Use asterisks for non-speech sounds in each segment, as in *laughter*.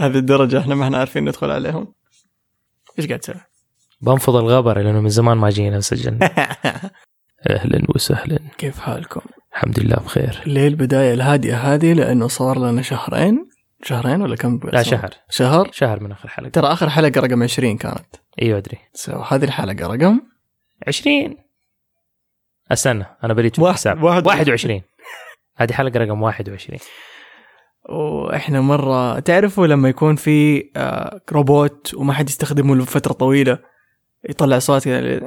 هذه الدرجة إحنا ما إحنا عارفين ندخل عليهم. إيش قاعد تسوي؟ بنفض الغبر لأنه من زمان ما جينا سجلنا *laughs* أهلا وسهلا. كيف حالكم؟ الحمد لله بخير. ليه البداية الهادئة هذه؟ لأنه صار لنا شهرين. شهرين ولا كم؟ لا شهر. شهر؟ شهر من آخر حلقة. ترى آخر حلقة رقم 20 كانت. إيوه أدري. سو هذه الحلقة رقم؟ 20 استنى أنا بريت في واحد- الحساب واحد- 21 هذه حلقة رقم 21 وإحنا مرة تعرفوا لما يكون في آه، روبوت وما حد يستخدمه لفترة طويلة يطلع صوت كذا *laughs*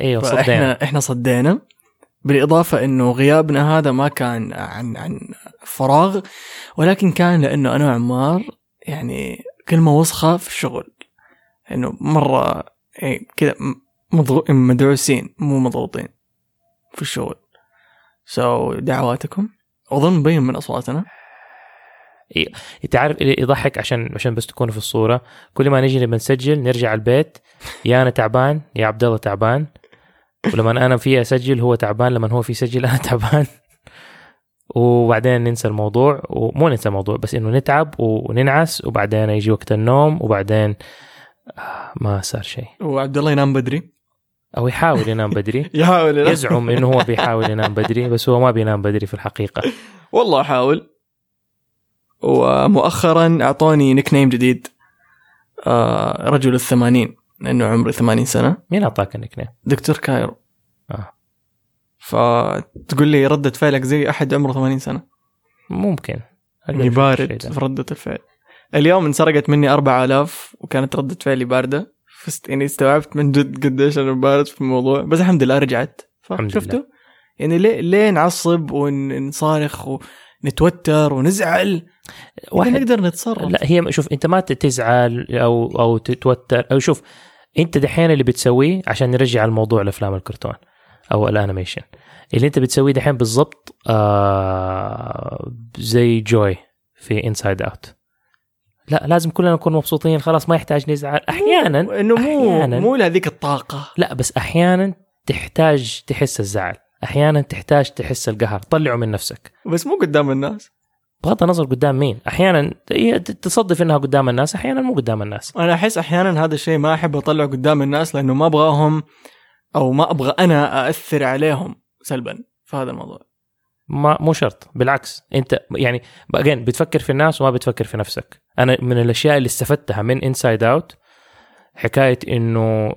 إيوه صدقنا فاحنا إحنا صدينا. بالإضافة إنه غيابنا هذا ما كان عن عن فراغ ولكن كان لأنه أنا وعمار يعني كلمة وسخة في الشغل. إنه مرة إيه كذا مدعوسين مو مضغوطين في الشغل. سو دعواتكم. أظن مبين من أصواتنا. انت عارف اللي يضحك عشان عشان بس تكونوا في الصورة. كل ما نيجي نبي نسجل نرجع البيت. يا أنا تعبان يا عبد الله تعبان. ولما أنا في أسجل هو تعبان. لما هو في يسجل أنا *laughs* تعبان. وبعدين ننسى الموضوع. ومو ننسى الموضوع بس إنه نتعب وننعس وبعدين يجي وقت النوم وبعدين آه، ما صار شيء. وعبد الله ينام بدري. أو يحاول ينام بدري. *laughs* يحاول ينام. يزعم إنه هو بيحاول ينام بدري بس هو ما بينام بدري في الحقيقة. *laughs* والله احاول ومؤخرا أعطوني nickname جديد. آه رجل الثمانين لأنه عمري ثمانين سنة. مين أعطاك ال nickname؟ دكتور كايرو. آه. فتقول لي ردة فعلك زي أحد عمره 80 سنة. ممكن. اني بارد في ردة الفعل. اليوم انسرقت مني 4000 وكانت ردة فعلي باردة. فست يعني استوعبت من جد قديش أنا بارد في الموضوع. بس الحمد لله رجعت. شفتوا؟ يعني ليه ليه نعصب ونصارخ ونتوتر ونزعل؟ واحد نقدر نتصرف. لا هي شوف أنت ما تزعل أو أو تتوتر. أو شوف أنت دحين اللي بتسويه عشان نرجع الموضوع لأفلام الكرتون أو الأنيميشن. اللي أنت بتسويه دحين بالضبط آه زي Joy في Inside Out لا لازم كلنا نكون مبسوطين خلاص ما يحتاج نزعل. أحيانا إنه مو أحياناً. مو لهذيك الطاقة. لا بس أحيانا تحتاج تحس الزعل. أحيانا تحتاج تحس القهر. طلعه من نفسك. بس مو قدام الناس. بغض النظر قدام مين. أحيانا هي تصدف إنها قدام الناس أحيانا مو قدام الناس. أنا أحس أحيانا هذا الشيء ما احب أطلعه قدام الناس لأنه ما أبغاهم أو ما أبغى أنا أأثر عليهم سلبا في هذا الموضوع. ما مو شرط بالعكس. انت يعني again بتفكر في الناس وما بتفكر في نفسك. أنا من الأشياء اللي استفدتها من Inside Out حكاية إنه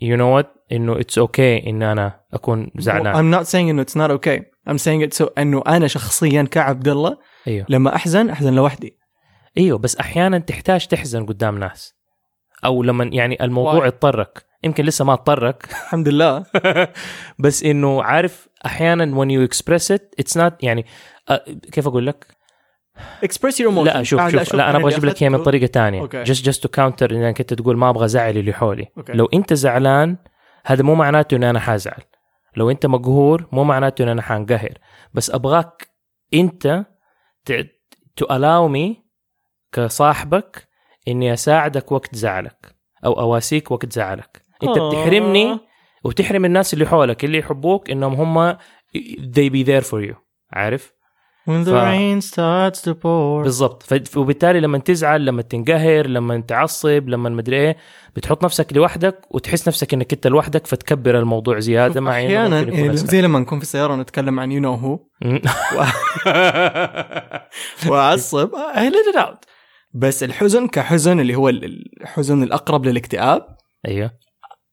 you know what إنه it's okay إن أنا أكون زعلان. I'm not saying إنه it's not okay. I'm saying it so إنه أنا شخصيا كعبد الله أيوه. لما أحزن أحزن لوحدي. أيوه بس أحيانا تحتاج تحزن قدام ناس. أو لما يعني الموضوع. اضطرك يمكن لسه ما اضطرك الحمد لله. *laughs* بس إنه عارف أحيانا when you express it it's not يعني كيف أقول لك؟ express your emotions. لا شوف آه، شوف لا أنا أبغى أجيب لك إياها من طريقة ثانية just just to counter إنك أنت تقول ما أبغى زعل اللي حولي. أوكي. لو أنت زعلان هذا مو معناته ان أنا حازعل. لو أنت مقهور مو معناته ان أنا حانقهر. بس أبغاك أنت ت- to allow me كصاحبك إني أساعدك وقت زعلك أو أواسيك وقت زعلك. أنت آه. بتحرمني وتحرم الناس اللي حولك اللي يحبوك إنهم هم they be there for you. عارف؟ When the ف- rain starts to pour. بالضبط. ف- وبالتالي لما تزعل لما تنقهر لما تعصب لما مدري إيه بتحط نفسك لوحدك وتحس نفسك إنك أنت لوحدك فتكبر الموضوع زيادة مع إنه أحيانا يعني. زي لما نكون في السيارة ونتكلم عن you know who. وأعصب. I let it out. بس الحزن كحزن اللي هو الحزن الأقرب للاكتئاب. أيوه.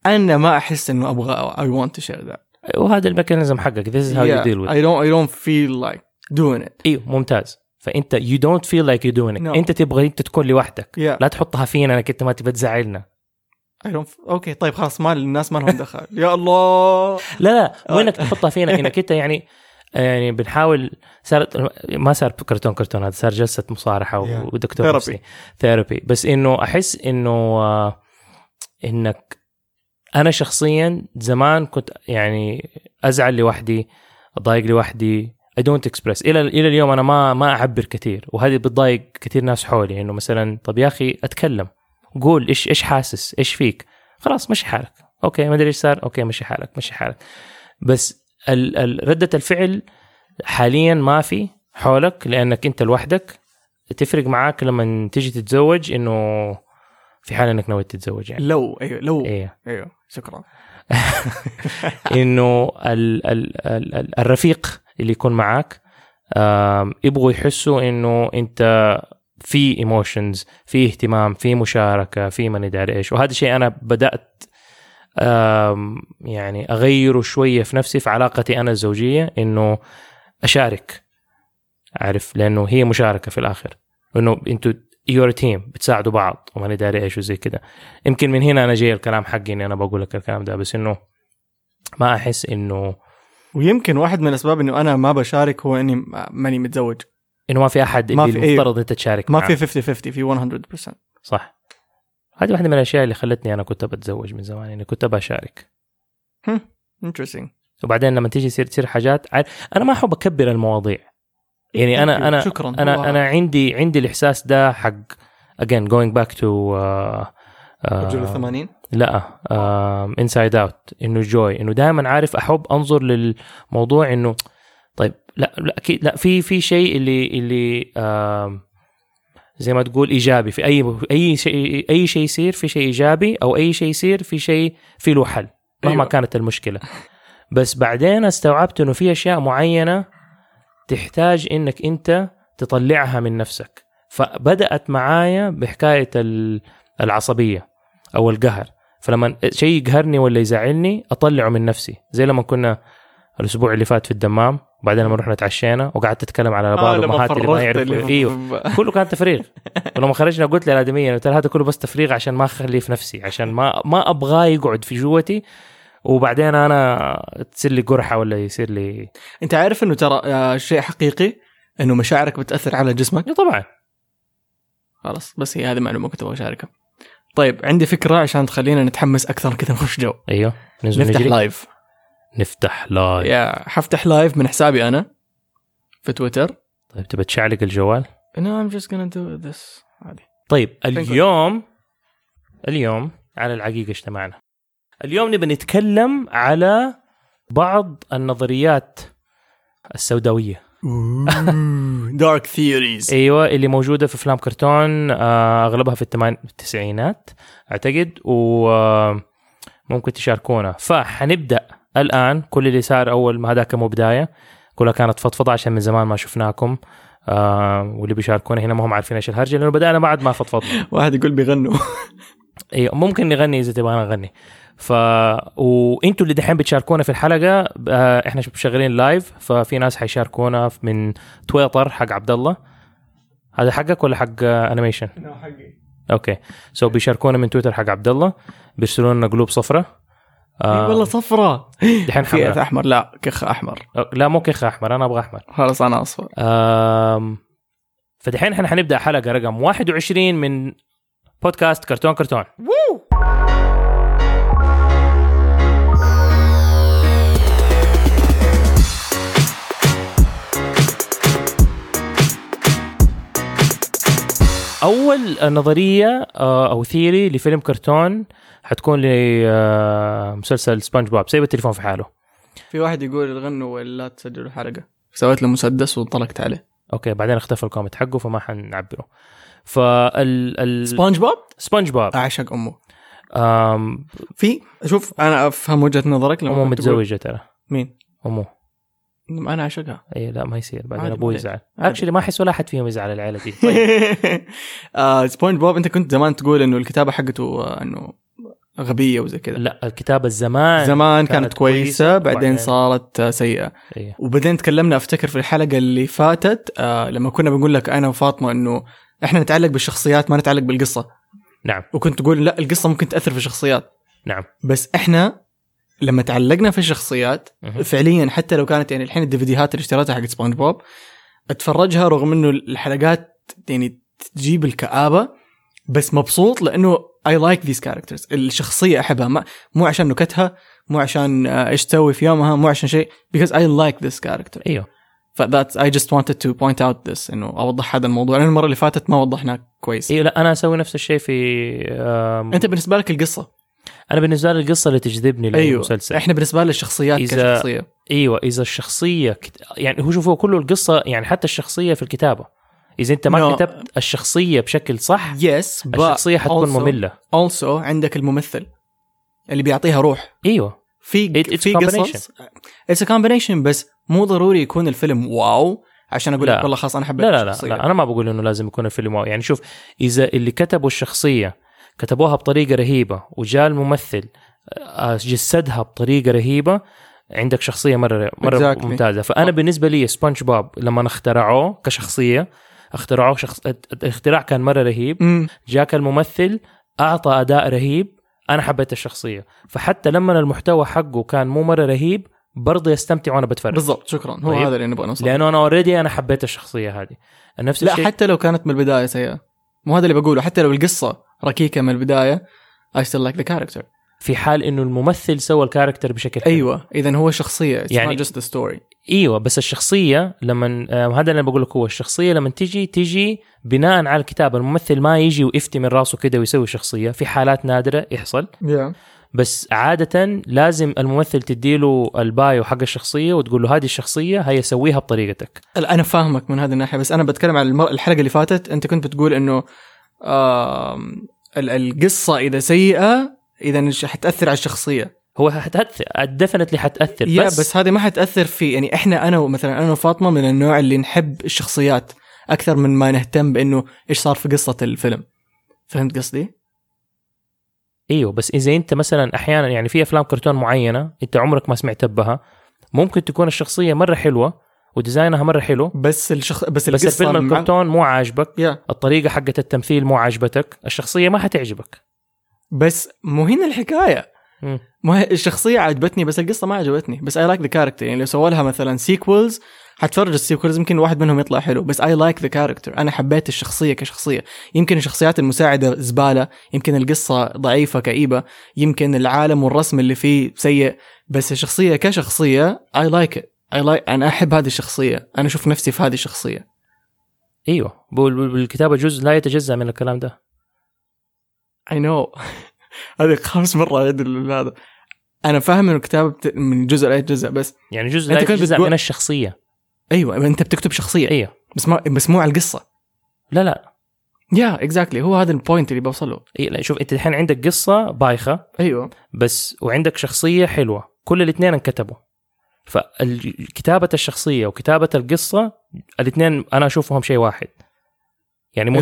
أنا ما أحس إنه أبغى I want to share that. وهذا ال mechanism حقك. This is how Yeah, you deal with it I don't I don't feel like doing it. إيوه ممتاز. فأنت feel like you're doing it. No. أنت تبغى أنت تكون لوحدك. Yeah. لا تحطها فينا إنك أنت ما تبغى تزعلنا. I don't okay طيب خلاص ما الناس ما لهم دخل. يا الله. لا لا مو انك *laughs* تحطها فينا؟ إنك أنت يعني يعني بنحاول. صار ما صار كرتون كرتون هذا صار جلسة مصارحة Yeah. ودكتور. نفسي. therapy بس إنه أحس إنه آه، إنك أنا شخصيا زمان كنت يعني أزعل لوحدي أضايق لوحدي I don't express. إلى إلى اليوم أنا ما ما أعبر كثير وهذه بتضايق كثير ناس حولي إنه مثلا طب يا أخي أتكلم قول إيش إيش حاسس إيش فيك؟ خلاص مشي حالك. okay ما أدري إيش صار. okay مشي حالك مشي حالك. بس ال ال ردة الفعل حاليا ما في حولك لأنك أنت لوحدك. تفرق معاك لما تيجي تتزوج إنه في حال إنك ناوي تتزوج يعني. لو أيوه لو. إيه. أيوه شكرا. *laughs* إنه ال ال ال ال الرفيق اللي يكون معك يبغوا يحسوا إنه أنت في emotions في اهتمام في مشاركة في ما ندري إيش. وهذا الشيء أنا بدأت يعني أغيره شوية في نفسي في علاقتي أنا الزوجية إنه أشارك. عارف؟ لأنه هي مشاركة في الآخر. إنه أنتوا you're team بتساعدوا بعض. وما ندري إيش وزي كده. يمكن من هنا أنا جاي الكلام حقي إني أنا بقول لك الكلام ده بس إنه ما أحس إنه ويمكن واحد من الأسباب إنه أنا ما بشارك هو إني ماني متزوج. إنه ما في أحد ما اللي في-. المفترض أنت تشارك ما معاه. في 50 50 في 100% صح. هذه واحدة من الأشياء اللي خلتني أنا كنت بتزوج من زمان إني كنت بشارك interesting وبعدين لما تيجي تصير تصير حاجات أنا ما أحب أكبر المواضيع. يعني أنا أنا شكرا أنا هو- أنا عندي عندي الإحساس ده حق again going back to uh, uh, رجل الثمانين؟ لا Inside Out إنه Joy إنه دائما عارف أحب أنظر للموضوع إنه طيب لا لا أكيد لا في في شيء اللي اللي آم، زي ما تقول إيجابي. في أي أي شيء أي شيء يصير في شيء إيجابي أو أي شيء يصير في شيء في له حل مهما أيوة. كانت المشكلة. بس بعدين استوعبت إنه في أشياء معينة تحتاج إنك أنت تطلعها من نفسك. فبدأت معايا بحكاية ال- العصبية أو القهر. فلما شيء يقهرني ولا يزعلني أطلعه من نفسي. زي لما كنا الأسبوع اللي فات في الدمام وبعدين لما رحنا تعشينا وقعدت أتكلم على آه بعض لما امهات اللي ما يعرفوا. إيوه. كله كان تفريغ. *laughs* ولما خرجنا قلت للادميه قلت لها هذا كله بس تفريغ عشان ما أخليه في نفسي عشان ما ما أبغاه يقعد في جوتي. وبعدين أنا تصير لي قرحة ولا يصير لي أنت عارف إنه ترى آه، شيء حقيقي إنه مشاعرك بتأثر على جسمك؟ طبعا. خلاص بس هي هذه معلومة كنت أبغى أشاركها. طيب عندي فكرة عشان تخلينا نتحمس أكثر كذا نخش جو. أيوه نفتح نجري لايف نفتح لايف يا حفتح لايف من حسابي أنا في تويتر. طيب تبى تشعلق الجوال؟ No I'm just gonna do this. عادي. طيب اليوم اليوم على العقيقة اجتمعنا. اليوم نبي نتكلم على بعض النظريات السوداوية. dark theories أيوه اللي موجودة في أفلام كرتون آه، أغلبها في. التسعينات أعتقد وممكن تشاركونا. فحنبدأ الآن. كل اللي صار أول ما هذاك مو بداية. كلها كانت فضفضة عشان من زمان ما شفناكم. آه واللي بيشاركونا هنا ما هم عارفين إيش الهرجة لأنه بدأنا بعد ما فضفضنا. *laughs* واحد يقول بيغنوا. أيوه ممكن نغني إذا تبغى نغني. ف وانتوا اللي دحين بتشاركونا في الحلقة آه، إحنا شغالين لايف ففي ناس حيشاركونا من تويتر حق عبد الله هذا حقك ولا حق آه، animation okay. so بيشاركونا من تويتر حق عبد الله بيرسلوا لنا قلوب صفراء إيه والله صفرة. دحين في أحمر؟ لا كخ أحمر. لا مو كيخ أحمر أنا أبغى أحمر. خلاص أنا أصفر. آم، فدحين إحنا حنبدأ حلقة رقم 21 من بودكاست كرتون كرتون. أول نظرية آه، أو theory لفيلم كرتون حتكون لمسلسل سبونج بوب سيب التليفون في حاله. في واحد يقول غنوا ولا تسجلوا حلقه سويت له مسدس وانطلقت عليه. okay بعدين اختفى ال comment حقه فما حنعبره. فال ال... سبونج بوب سبونج بوب أعشق أمه. آم، في شوف أنا أفهم وجهة نظرك لما أمه متزوجة ترى. مين؟ أمه. أنا أعشقها. اي لا ما يصير. بعدين أبوي. يزعل. actually ما أحس ولا أحد فيهم يزعل العيلة دي. طيب. *laughs* آه سبونج بوب أنت كنت زمان تقول إنه الكتابة حقته آه، إنه غبية وزي كذا. لا الكتابة الزمان زمان كانت, كانت كويسة كويسة، بعدين وبعدين- صارت آه، سيئة. إيه. وبعدين تكلمنا أفتكر في الحلقة اللي فاتت آه لما كنا بنقول لك أنا وفاطمة إنه إحنا نتعلق بالشخصيات ما نتعلق بالقصة. نعم. وكنت تقول لا القصة ممكن تأثر في الشخصيات. نعم. بس إحنا لما تعلقنا في الشخصيات. فعليا حتى لو كانت يعني الحين الديفيديهات اللي اشتريتها حق سبونج بوب اتفرجها رغم إنه الحلقات يعني تجيب الكآبة بس مبسوط لأنه I like these characters الشخصية أحبها. ما مو عشان نكتها مو عشان آه، إيش تسوي في يومها مو عشان شيء because I like this character. أيوه. فذات I just wanted to point out this إنه أوضح هذا الموضوع. لأن المرة اللي فاتت ما وضحناه كويس. أيوه لا أنا أسوي نفس الشيء في أنت بالنسبة لك القصة؟ أنا بالنسبة لي القصة اللي تجذبني للمسلسل إحنا بالنسبة لنا الشخصيات إذا- كشخصية. أيوه إذا الشخصية كت... يعني هو شوفوا كله القصة يعني حتى الشخصية في الكتابة. إذا أنت ما No. كتبت الشخصية بشكل صح yes الشخصية حتكون also- مملة. also عندك الممثل اللي بيعطيها روح. أيوه. في It- في قصص it's combination بس مو ضروري يكون الفيلم wow عشان أقول لا. لك والله خلاص أنا حبيت لا لا لا, الشخصية. لا أنا ما بقول إنه لازم يكون الفيلم wow. يعني شوف إذا اللي كتبوا الشخصية كتبوها بطريقة رهيبة وجاء الممثل آه، جسدها بطريقة رهيبة. عندك شخصية مرة مرة Exactly. ممتازة. فأنا بالنسبة لي سبونج بوب لما اخترعوه كشخصية اخترعوه شخص الاختراع كان مرة رهيب. جاك الممثل أعطى أداء رهيب. أنا حبيت الشخصية. فحتى لما المحتوى حقه كان مو مرة رهيب برضه يستمتع وأنا بتفرج. بالضبط شكرا. هو طيب. هذا اللي نبغى نوصل. لأنه أنا already أنا حبيت الشخصية هذه. نفس لا الشيء حتى لو كانت من البداية سيئة. مو هذا اللي بقوله حتى لو القصة ركيكة من البداية. I still like the character. في حال إنه الممثل سوى ال character بشكل حلو. أيوه اذا هو شخصية. It's يعني- not just the story. أيوه بس الشخصية لما آه، هذا اللي أنا بقول لك هو الشخصية لما تيجي تيجي بناء على الكتاب الممثل ما يجي ويفتي من راسه كده ويسوي شخصية. في حالات نادرة يحصل. Yeah. بس عادة لازم الممثل تديله ال bio حق الشخصية وتقول له هذه الشخصية هي سويها بطريقتك. أنا فاهمك من هذه الناحية بس أنا بتكلم عن المر... الحلقة اللي فاتت. أنت كنت بتقول. ال- القصة إذا سيئة إذا حتأثر على الشخصية هو حتأثر ديفنتلي حتأثر يا بس, بس هذه ما حتأثر في يعني إحنا أنا مثلا أنا وفاطمة من النوع اللي نحب الشخصيات أكثر من ما نهتم بإنه إيش صار في قصة الفيلم فهمت قصدي؟ إيوه بس إذا أنت مثلا أحيانا يعني في أفلام كرتون معينة أنت عمرك ما سمعت بها ممكن تكون الشخصية مرة حلوة و design ها مرة حلو. بس الشخص بس, بس الفيلم الكرتون مو عاجبك. يا الطريقة حقت التمثيل مو عاجبتك. الشخصية ما حتعجبك. بس مو هنا الحكاية. ما الشخصية عجبتني بس القصة ما عجبتني. بس I like the character يعني لو سووا لها مثلا sequels حتفرج ال sequels يمكن واحد منهم يطلع حلو. بس I like the character أنا حبيت الشخصية كشخصية. يمكن الشخصيات المساعدة زبالة. يمكن القصة ضعيفة كئيبة. يمكن العالم والرسم اللي فيه سيء. بس الشخصية كشخصية I like I like أنا أحب هذه الشخصية. أنا أشوف نفسي في هذه الشخصية. أيوه. بال- بالكتابة جزء لا يتجزأ من الكلام ده. I know *laughs* هذه خامس مرة اعيد ال- هذا. أنا فاهم إنه كتابه بت- من جزء لاي جزء بس يعني جزء لا يتجزأ بتقول- من الشخصية. أيوه أنت بتكتب شخصية. أيوه. بس ما بس مو على القصة. لا لا. yeah exactly هو هذا ال point اللي بوصل له إيه لا شوف أنت الحين عندك قصة بايخة. أيوه. بس وعندك شخصية حلوة. كل الاثنين انكتبوا. فكتابه الشخصية وكتابة القصة الاثنين أنا أشوفهم شيء واحد. يعني مهم.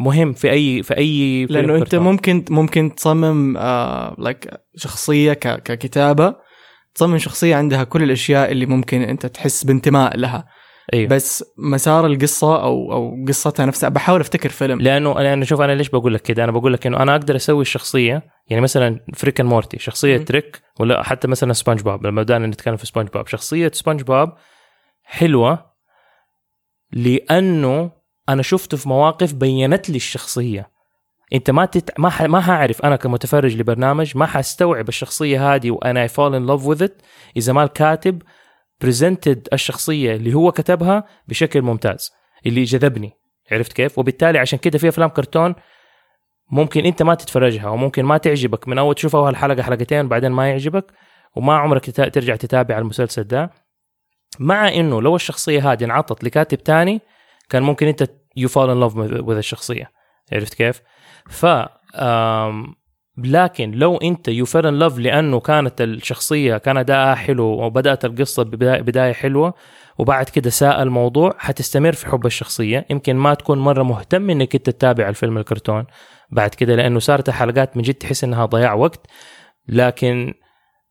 مهم في أي في أي لأنه أنت. ممكن ممكن تصمم آه like شخصية ك- ككتابة تصمم شخصية عندها كل الأشياء اللي ممكن أنت تحس بانتماء لها. إيوه. بس مسار القصة أو أو قصتها نفسها بحاول أفتكر فيلم. لأنه لأنه شوف أنا ليش بقول لك كده؟ أنا بقول لك إنه أنا أقدر أسوي الشخصية يعني مثلا ف Rick and Morty شخصية مم. Rick ولا حتى مثلا سبونج بوب لما بدانا نتكلم في سبونج بوب شخصية سبونج بوب حلوة لأنه أنا شفته في مواقف بينت لي الشخصية. أنت ما تت... ما ح... ما هعرف أنا كمتفرج لبرنامج ما حستوعب الشخصية هذه وأنا I fall in love with it إذا ما الكاتب presented الشخصية اللي هو كتبها بشكل ممتاز اللي جذبني عرفت كيف وبالتالي عشان كده في أفلام كرتون ممكن أنت ما تتفرجها وممكن ما تعجبك من أول تشوف اول حلقة حلقتين بعدين ما يعجبك وما عمرك ترجع تتابع المسلسل ده مع إنه لو الشخصية هذه انعطت لكاتب تاني كان ممكن أنت you fall in love with الشخصية عرفت كيف؟ ف لكن لو انت you fell in love لأنه كانت الشخصية كان اداءها حلو وبدأت القصة ببدا- بداية حلوة وبعد كده ساء الموضوع حتستمر في حب الشخصية يمكن ما تكون مرة مهتم إنك أنت تتابع الفيلم الكرتون بعد كده لأنه صارت الحلقات من جد تحس إنها ضياع وقت لكن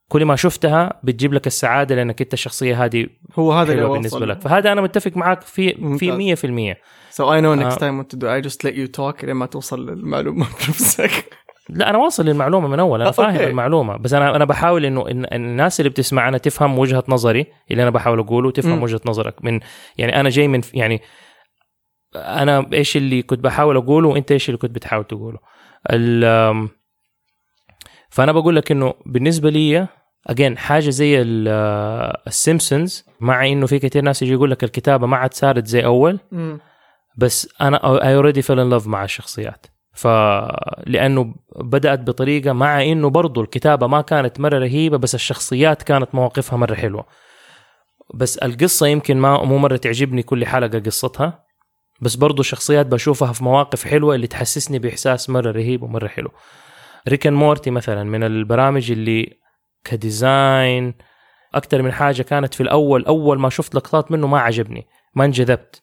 كل ما شفتها بتجيب لك السعادة لأنك أنت الشخصية هذه هو هذا اللي بالنسبة. لك فهذا أنا متفق معك في. في 100% So I know next آه. time what to do. I just let you talk لما توصل للمعلومة بنفسك. *laughs* لا أنا واصل للمعلومة من أول أنا آه، فاهم okay. المعلومة. بس أنا أنا بحاول إنه الناس اللي بتسمعنا تفهم وجهة نظري اللي أنا بحاول أقوله وتفهم مم. وجهة نظرك. من يعني أنا جاي من يعني أنا إيش اللي كنت بحاول أقوله وأنت إيش اللي كنت بتحاول تقوله. ال- فأنا بقول لك إنه بالنسبة لي again حاجة زي ال- السيمبسونز مع إنه في كثير ناس يجي يقول لك الكتابة ما عاد صارت زي أول بس أنا I already fell in love مع الشخصيات. ف لأنه بدأت بطريقة مع إنه برضو الكتابة ما كانت مرة رهيبة بس الشخصيات كانت مواقفها مرة حلوة. بس القصة يمكن ما مو مرة تعجبني كل حلقة قصتها بس برضو شخصيات بشوفها في مواقف حلوة اللي تحسسني بإحساس مرة رهيب ومرة حلو. Rick and Morty مثلا من البرامج اللي ك design أكثر من حاجة كانت في الأول أول ما شفت لقطات منه ما عجبني ما انجذبت.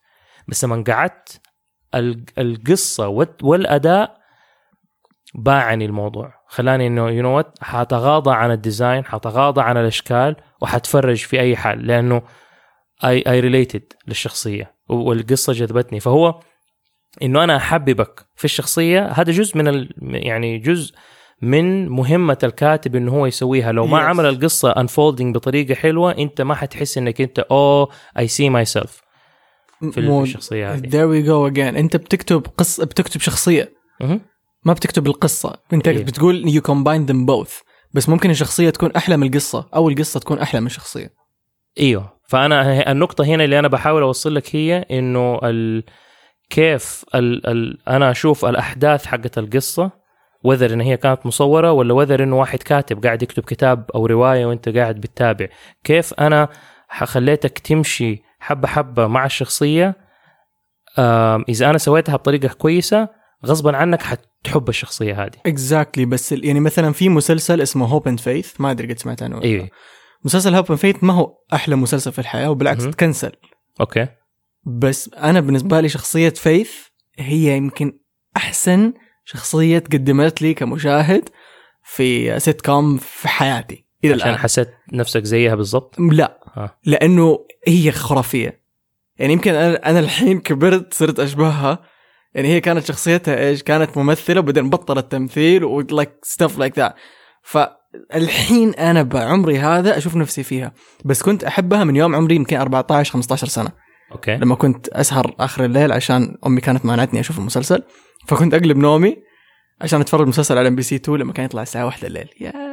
بس لما قعدت القصة والأداء باعني الموضوع. خلاني إنه you know what حاتغاضى عن ال design حاتغاضى عن الأشكال وحتفرج في أي حال لأنه I I related للشخصية والقصة جذبتني. فهو إنه أنا أحببك في الشخصية هذا جزء من ال... يعني جزء من مهمة الكاتب إنه هو يسويها. لو ما Yes. عمل القصة unfolding بطريقة حلوة أنت ما حتحس إنك أنت oh I see myself في مو- الشخصية هذه. There we go again. أنت بتكتب قصه بتكتب شخصية. ما بتكتب القصة. أنت إيه. بتقول you combine them both. بس ممكن الشخصية تكون أحلى من القصة أو القصة تكون أحلى من الشخصية. إيوه. فأنا النقطة هنا اللي أنا بحاول أوصل لك هي إنه ال... كيف ال... ال... أنا أشوف الأحداث حقت القصة whether إن هي كانت مصورة ولا whether إنه واحد كاتب قاعد يكتب كتاب أو رواية وأنت قاعد بتتابع. كيف أنا خليتك تمشي حبة حبة مع الشخصية إذا أنا سويتها بطريقة كويسة غصبا عنك حتحب الشخصية هذه exactly exactly. بس يعني مثلا في مسلسل اسمه Hope and Faith ما أدري قد سمعت عنه. أيوه مسلسل Hope and Faith ما هو أحلى مسلسل في الحياة وبالعكس. تكنسل okay بس أنا بالنسبة لي شخصية Faith هي يمكن أحسن شخصية قدمت لي كمشاهد في سيت كوم في حياتي إلى عشان الآن حسيت نفسك زيها بالضبط لا آه. لأنه هي خرافية. يعني يمكن أنا أنا الحين كبرت صرت أشبهها. يعني هي كانت شخصيتها إيش؟ كانت ممثلة وبعدين بطلت تمثيل و like stuff like that فالحين أنا بعمري هذا أشوف نفسي فيها. بس كنت أحبها من يوم عمري يمكن 14 15 سنة. okay. لما كنت أسهر آخر الليل عشان أمي كانت مانعتني أشوف المسلسل. فكنت أقلب نومي عشان أتفرج المسلسل على MBC 2 لما كان يطلع الساعة 1 الليل. يا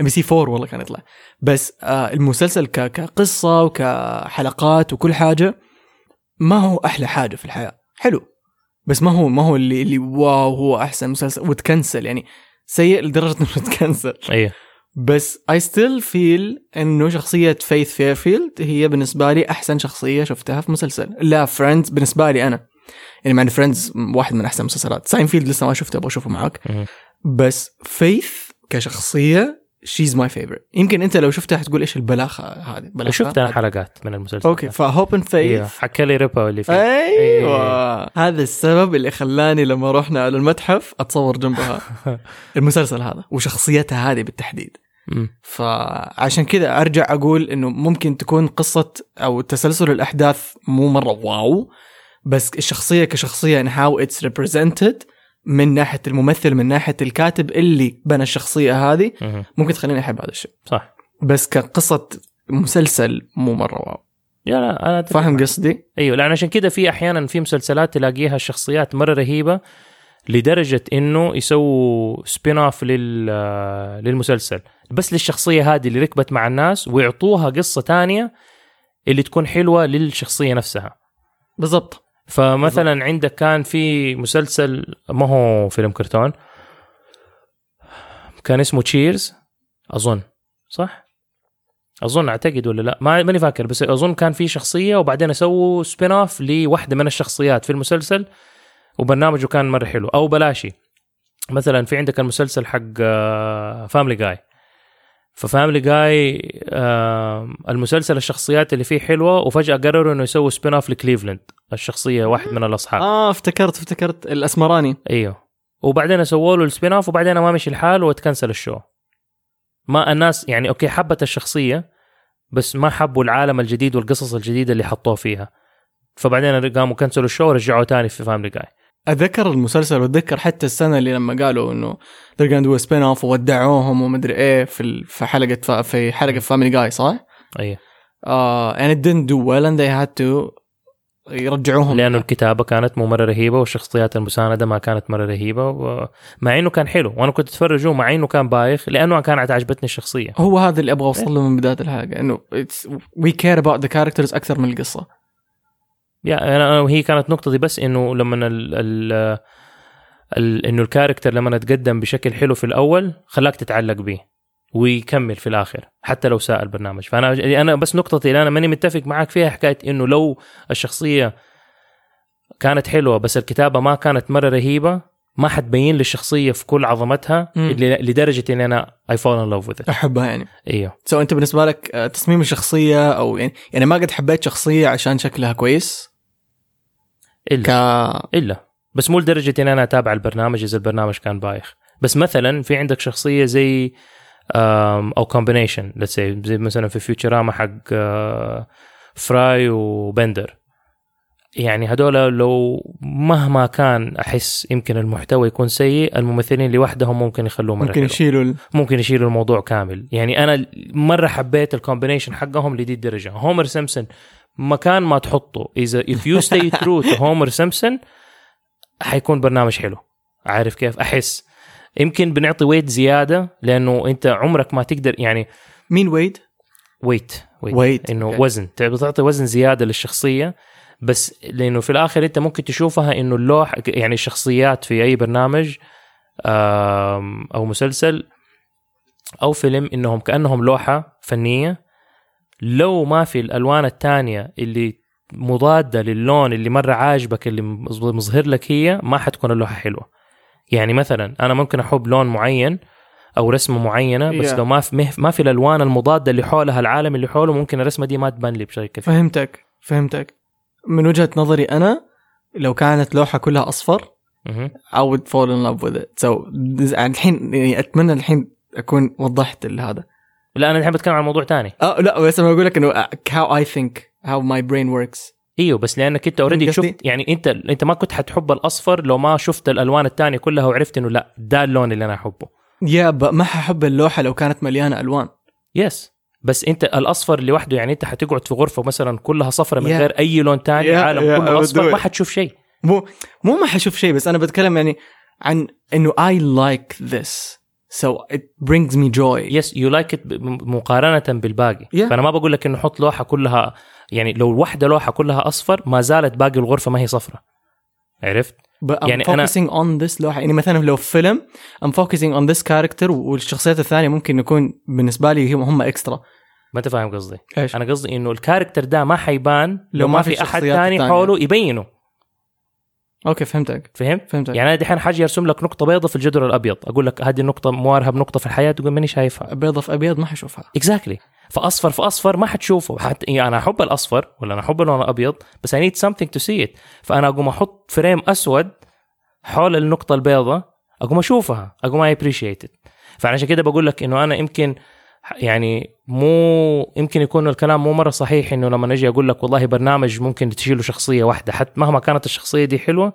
MBC 4 والله كان يطلع. بس آه المسلسل ك... كقصة وكحلقات وكل حاجة ما هو أحلى حاجة في الحياة. حلو. بس ما هو ما هو اللي اللي wow هو أحسن مسلسل وتكنسل يعني سيء لدرجة إنه *laughs* تكنسل. أيوه بس I still feel إنه شخصية Faith Fairfield هي بالنسبة لي أحسن شخصية شفتها في مسلسل. لا Friends بالنسبة لي أنا. يعني مع Friends واحد من أحسن المسلسلات. ساينفيلد لسه ما شفته أبغى أشوفه معاك. مهم. بس Faith كشخصية she's my favorite يمكن أنت لو شفتها حتقول إيش البلاخه هذه؟ بلاخه شفت أنا حلقات من المسلسل okay. ف Hope and أيوه Faith Kelly Ripa اللي فيه. أيوه. هذا السبب اللي خلاني لما رحنا على المتحف أتصور جنبها. *laughs* المسلسل هذا وشخصيتها هذه بالتحديد. فعشان كذا أرجع أقول إنه ممكن تكون قصة أو تسلسل الأحداث مو مرة wow بس الشخصية كشخصية and how it's represented من ناحية الممثل من ناحية الكاتب اللي بنى الشخصية هذه. ممكن تخليني أحب هذا الشيء صح بس كقصة مسلسل مو مرة wow yeah لا أنا فاهم. قصدي؟ أيوه لأن عشان كده في أحيانا في مسلسلات تلاقيها الشخصيات مرة رهيبة لدرجة إنه يسووا spin off لل للمسلسل بس للشخصية هذه اللي ركبت مع الناس ويعطوها قصة تانية اللي تكون حلوة للشخصية نفسها بالضبط فمثلا عندك كان في مسلسل ما هو فيلم كرتون؟ كان اسمه Cheers أظن صح؟ أظن أعتقد ولا لا؟ ما ماني فاكر بس أظن كان في شخصية وبعدين سووا spin off لواحدة من الشخصيات في المسلسل وبرنامجه كان مرة حلو أو بلاشي. مثلا في عندك المسلسل حق Family Guy ف Family Guy المسلسل الشخصيات اللي فيه حلوة وفجأة قرروا إنه يسووا spin off لكليفلاند الشخصية واحد من الأصحاب. آه افتكرت افتكرت الأسمراني. إيوه. وبعدين سووا له ال spin off وبعدين ما مشي الحال وتcancel ال show. ما الناس يعني okay حبت الشخصية بس ما حبوا العالم الجديد والقصص الجديدة اللي حطوه فيها. فبعدين قاموا cancelوا ال show ورجعوه تاني في Family Guy اتذكر المسلسل وأتذكر حتى السنة اللي لما قالوا إنه they're gonna do a spin off وودعوهم ومدري إيه في في حلقة في حلقة Family Guy صح؟ أيوه. آه and it didn't do well and they had to يرجعوهم. لأنه الكتابة كانت مو مرة رهيبة والشخصيات المساندة ما كانت مرة رهيبة و... مع إنه كان حلو. وأنا كنت أتفرجه مع إنه كان بايخ لأنه كانت عجبتني الشخصية. هو هذا اللي أبغى اوصل له من بداية الحلقة إنه we care about the characters أكثر من القصة. yeah أنا وهي كانت نقطتي بس إنه لما ال ال ال إنه ال character لما اتقدم بشكل حلو في الأول خلاك تتعلق به ويكمل في الآخر حتى لو ساء البرنامج. فأنا أنا بس نقطتي اللي أنا ماني متفق معك فيها حكاية إنه لو الشخصية كانت حلوة بس الكتابة ما كانت مرة رهيبة ما حتبين لي الشخصيه في كل عظمتها مم. اللي لدرجة إني أنا I fall in love with أحبها يعني. أيوه so أنت بالنسبة لك آه، تصميم الشخصية أو يعني يعني ما قد حبيت شخصية عشان شكلها كويس؟ إلا. ك إلا. بس مو لدرجة ان أنا أتابع البرنامج إذا البرنامج كان بايخ. بس مثلا في عندك شخصية زي أو combination زي مثلا في Futurama حق آه، فراي وبندر يعني هدول لو مهما كان أحس يمكن المحتوى يكون سيء الممثلين لوحدهم ممكن يخلوه مره ممكن. يشيلوا ال... ممكن يشيلوا الموضوع كامل. يعني أنا مرة حبيت ال combination حقهم لدي الدرجة. هومر سيمبسون مكان ما تحطه. اذا if you stay *laughs* true to هومر سيمبسون حيكون برنامج حلو. عارف كيف؟ أحس. يمكن بنعطي weight زيادة لأنه أنت عمرك ما تقدر يعني مين weight؟ weight weight إنه okay. وزن. تعطي وزن زيادة للشخصية بس لأنه في الآخر أنت ممكن تشوفها إنه اللوح يعني الشخصيات في أي برنامج أو مسلسل أو فيلم إنهم كأنهم لوحة فنية لو ما في الألوان الثانية اللي مضادة للون اللي مرة عاجبك اللي مظهر لك هي ما حتكون اللوحة حلوة. يعني مثلا أنا ممكن أحب لون معين أو رسمة معينة بس Yeah. لو ما في ما في الألوان المضادة اللي حولها العالم اللي حوله ممكن الرسمة دي ما تبان لي بشكل كثير. فهمتك فهمتك. من وجهة نظري أنا لو كانت لوحة كلها أصفر. I would fall in love with it. So this- الحين يعني أتمنى الحين أكون وضحت هذا لا أنا الحين بتكلم عن موضوع تاني آه لا بس أنا بقول لك إنه how I think how my brain works. إيوه بس لأنك أنت already؟ شفت يعني أنت أنت ما كنت حتحب الأصفر لو ما شفت الألوان الثانية كلها وعرفت إنه لا ده اللون اللي أنا أحبه. yeah ما ححب اللوحة لو كانت مليانة ألوان. yes بس أنت الأصفر لوحده يعني أنت حتقعد في غرفة مثلا كلها صفرة من Yeah. غير أي لون ثاني Yeah, عالم yeah, كله أصفر ما. حتشوف شيء. مو مو ما حشوف شيء بس أنا بتكلم يعني عن إنه I like this. So it brings me joy. yes you like it مقارنة بالباقي. Yeah. فأنا ما بقول لك إنه حط لوحة كلها يعني لو واحدة لوحة كلها أصفر ما زالت باقي الغرفة ما هي صفرة. عرفت؟ But I'm يعني أنا- focusing on this لوحة. يعني مثلا لو فيلم I'm focusing on this character والشخصيات الثانية ممكن يكون بالنسبة لي هم هم extra ما أنت فاهم قصدي. إيش؟ أنا قصدي إنه ال character ده ما حيبان لو, ما في الشخصيات ثاني. حوله يبينه. okay فهمتك. فهمت؟ فهمتك. يعني أنا دحين حاجي ارسم لك نقطة بيضاء في الجدول الأبيض. أقول لك هذه النقطة موارها بنقطة في الحياة تقول ماني شايفها. بيضة في أبيض ما حشوفها. exactly فأصفر في أصفر ما حتشوفه. حت... يعني أنا أحب الأصفر ولا أنا أحب اللون الأبيض بس I need something to see it. فأنا أقوم أحط frame أسود حول النقطة البيضاء أقوم أشوفها أقوم I appreciate فعشان كده بقول لك إنه أنا يمكن يعني مو يمكن يكون الكلام مو مرة صحيح إنه لما أجي أقول لك والله برنامج ممكن تشيله شخصية واحدة. حتى مهما كانت الشخصية دي حلوة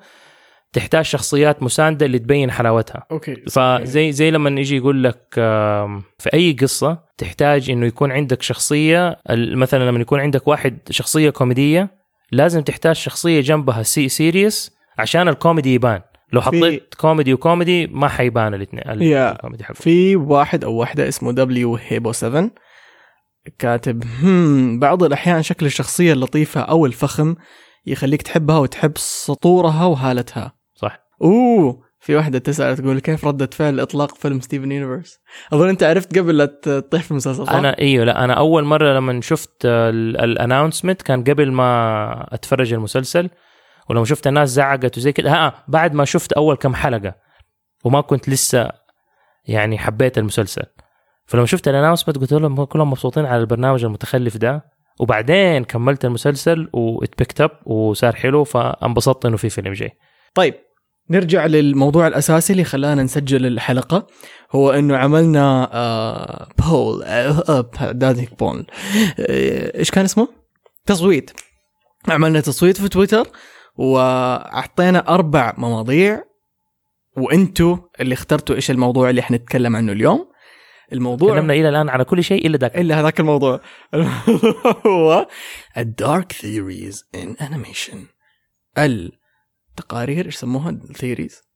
تحتاج شخصيات مساندة اللي تبين حلاوتها. okay. فزي زي لما يجي يقول لك في أي قصة تحتاج إنه يكون عندك شخصية مثلا لما يكون عندك واحد شخصية كوميدية لازم تحتاج شخصية جنبها سي serious عشان الكوميدي يبان. لو حطيت comedy و comedy ما حيبان الاثنين. الكوميدي حقه في واحد أو واحدة اسمه دبليو هيبو 7 كاتب هم بعض الأحيان شكل الشخصية اللطيفة أو الفخم يخليك تحبها وتحب سطورها وهالتها صح أوه في واحدة تسأل تقول كيف ردة فعل إطلاق فيلم Steven Universe؟ أظن أنت عرفت قبل لا تطيح في المسلسل صح؟ أنا إيوه لا أنا أول مرة لما شفت ال announcement كان قبل ما أتفرج المسلسل ولما شفت الناس زعقت وزي كده ها بعد ما شفت أول كم حلقة وما كنت لسه يعني حبيت المسلسل. فلما شفت ال announcement قلت لهم كلهم مبسوطين على البرنامج المتخلف ده. وبعدين كملت المسلسل و it picked up وصار حلو فانبسطت إنه في فيلم جاي. طيب نرجع للموضوع الأساسي اللي خلانا نسجل الحلقة. هو إنه عملنا آه بول آه بول آه إيش كان اسمه؟ تصويت. عملنا تصويت في تويتر. وأعطينا أربع مواضيع وأنتوا اللي اخترتوا إيش الموضوع اللي حنتكلم عنه اليوم. الموضوع تكلمنا إلى الآن على كل شيء إلا ذاك. إلا هذاك الموضوع. *laughs* هو ال dark theories in animation التقارير إيش يسموها؟ ال theories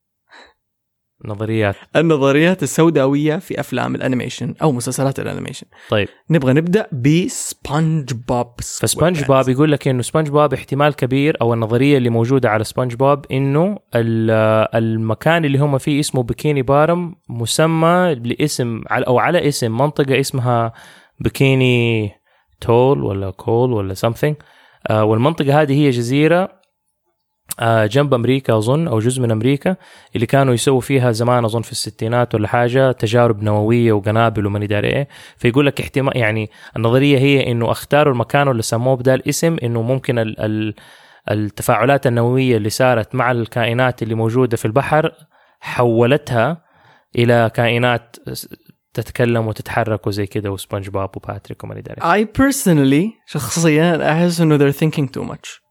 نظريات. النظريات السوداوية في أفلام ال animation أو مسلسلات ال animation. طيب. نبغى نبدأ بسبونج بوب فسبونج بوب يقول لك إنه سبونج بوب احتمال كبير أو النظرية اللي موجودة على سبونج بوب إنه ال- المكان اللي هم فيه اسمه Bikini Bottom مسمى لاسم أو على اسم منطقة اسمها بكيني تول ولا كول ولا something. آه والمنطقة هذه هي جزيرة جنب أمريكا أظن أو جزء من أمريكا اللي كانوا يسووا فيها زمان أظن في الستينات ولا حاجة تجارب نووية وقنابل وماني داري إيه. فيقول لك احتمال يعني النظرية هي إنه أختاروا المكان اللي سموه بدا الاسم إنه ممكن ال ال التفاعلات النووية اللي صارت مع الكائنات اللي موجودة في البحر حولتها إلى كائنات تتكلم وتتحرك وزي كذا وسبونج بوب وباتريك وماني داري I personally شخصيا أحس إنه they're thinking too much.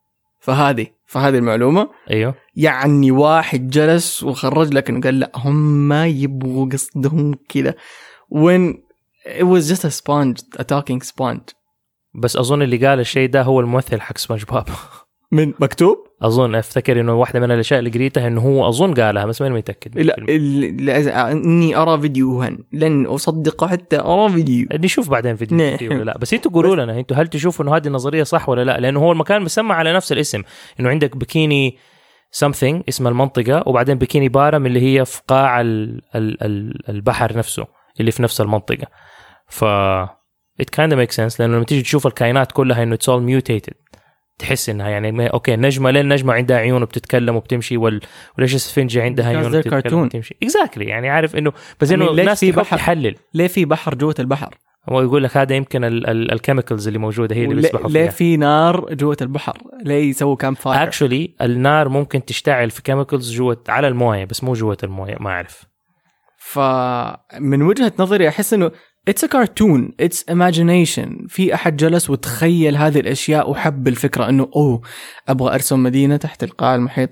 فهذه. فهذه المعلومة. أيوه. يعني واحد جلس وخرج لك انه قال لا هم يبغوا قصدهم كذا. When it was just a sponge a talking sponge. بس أظن اللي قال الشيء ده هو الممثل حق سبونج بوب *laughs* من مكتوب؟ أظن أفتكر إنه واحدة من الأشياء اللي قريتها إنه هو أظن قالها بس ماني متأكد. لا إني أرى فيديوها لن أصدق حتى أرى فيديو. نشوف بعدين فيديو نعم. فيديو ولا لا. بس أنتوا قولوا لنا أنتوا هل تشوفوا إنه هذه النظرية صح ولا لا؟ لأنه هو المكان مسمى على نفس الاسم إنه عندك بكيني something اسم المنطقة وبعدين بكيني bottom اللي هي في قاع ال ال ال البحر نفسه اللي في نفس المنطقة. ف it kind of makes sense لأنه لما تيجي تشوف الكائنات كلها إنه it's all mutated. تحس إنها يعني ما أوكي نجمة ليه النجمه عندها عيون وبتتكلم وبتمشي وال... وليش السفنجة عندها عيون وبتتكلم. وبتمشي. exactly يعني عارف إنه بس إنه ليش الناس في بحر؟ تحلل. ليه في بحر جوة البحر؟ هو يقول لك هذا يمكن ال chemicals اللي موجودة هي اللي بيسبحوا ليه فيها. في نار جوة البحر؟ ليه يسووا campfire actually النار ممكن تشتعل في chemicals جوه على الموية بس مو جوة الموية ما أعرف. فمن وجهة نظري أحس إنه it's a cartoon. it's imagination. في أحد جلس وتخيل هذه الأشياء وحب الفكرة إنه أوه أبغى أرسم مدينة تحت القاع المحيط.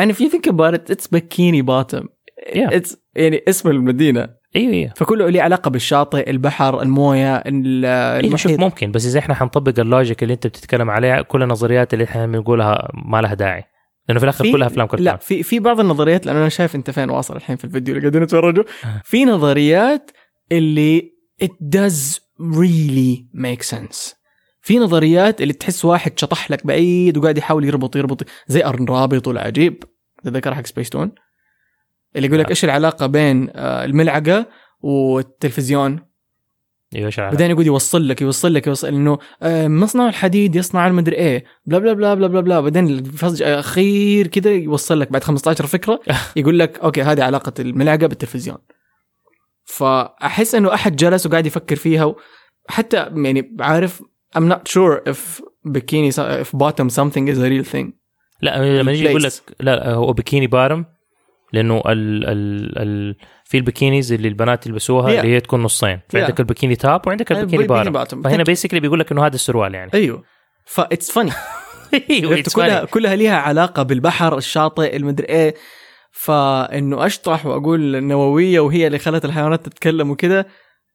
And if you think about it it's bikini bottom. Yeah. it's يعني اسم المدينة. أيوه أيوه. فكله له علاقة بالشاطئ البحر الموية ال- إيه شوف المحيط. ممكن بس إذا إحنا حنطبق اللوجيك اللي أنت بتتكلم عليها كل النظريات اللي إحنا بنقولها ما لها داعي. لأنه في الآخر في- كلها أفلام كرتون. لا في في بعض النظريات لأن أنا شايف أنت فين واصل الحين في الفيديو اللي قاعدين نتفرجه آه. في نظريات اللي it does really make sense في نظريات اللي تحس واحد شطح لك بعيد وقاعد يحاول يربط يربط زي الرابط العجيب تذكر حق سبيس تون اللي يقول لك آه. إيش العلاقة بين آه، الملعقة والتلفزيون أيوه العلاقة؟ بعدين يقعد يوصل لك يوصل لك يوصل إنه آه، مصنع الحديد يصنع المدري إيه blah blah blah blah blah, blah. بعدين فجاه اخير كذا يوصل لك بعد 15 فكرة *laughs* يقول لك okay هذه علاقة الملعقة بالتلفزيون فأحس إنه أحد جلس وقاعد يفكر فيها حتى يعني عارف I'm not sure if bikini if bottom something is a real thing لا لما يجي يقول لك. لا هو bikini bottom لأنه ال ال ال في البكينيز اللي البنات يلبسوها Yeah. اللي هي تكون نصين فعندك ال bikini top وعندك ال bikini bottom bottom. فهنا basically بيقول لك إنه هذا السروال يعني أيوه ف that's funny *laughs* أيوه it's كلها. كلها ليها علاقة بالبحر الشاطئ المدري إيه فإنه أشطح وأقول نووية وهي اللي خلت الحيوانات تتكلم وكذا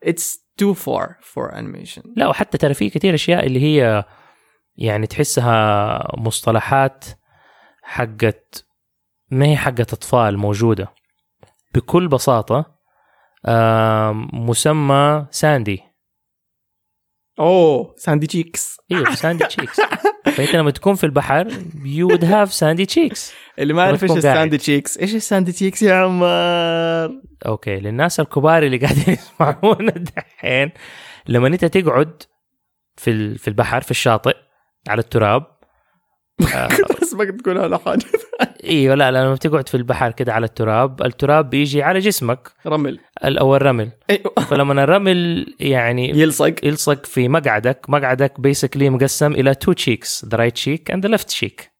it's too far for animation. لا وحتى ترى في كثير أشياء اللي هي يعني تحسها مصطلحات حقت ما هي حقت أطفال موجودة. بكل بساطة مسمى ساندي. أوه Sandy Cheeks. أيوه Sandy *laughs* Cheeks. فانت لما تكون في البحر you would have sandy cheeks اللي ما يعرف إيش. ال sandy cheeks. إيش ال sandy cheeks يا عمر okay للناس الكبار اللي قاعدين *laughs* يسمعونا دحين لما أنت تقعد في في البحر في الشاطئ على التراب اسمك تقول على حاجة. إيوه لا لما بتقعد في البحر كده على التراب التراب بيجي على جسمك. رمل. أو الرمل. أيوه. *laughs* فلما الرمل يعني يلصق. يلصق في مقعدك مقعدك basically مقسم إلى two cheeks the right cheek and the left cheek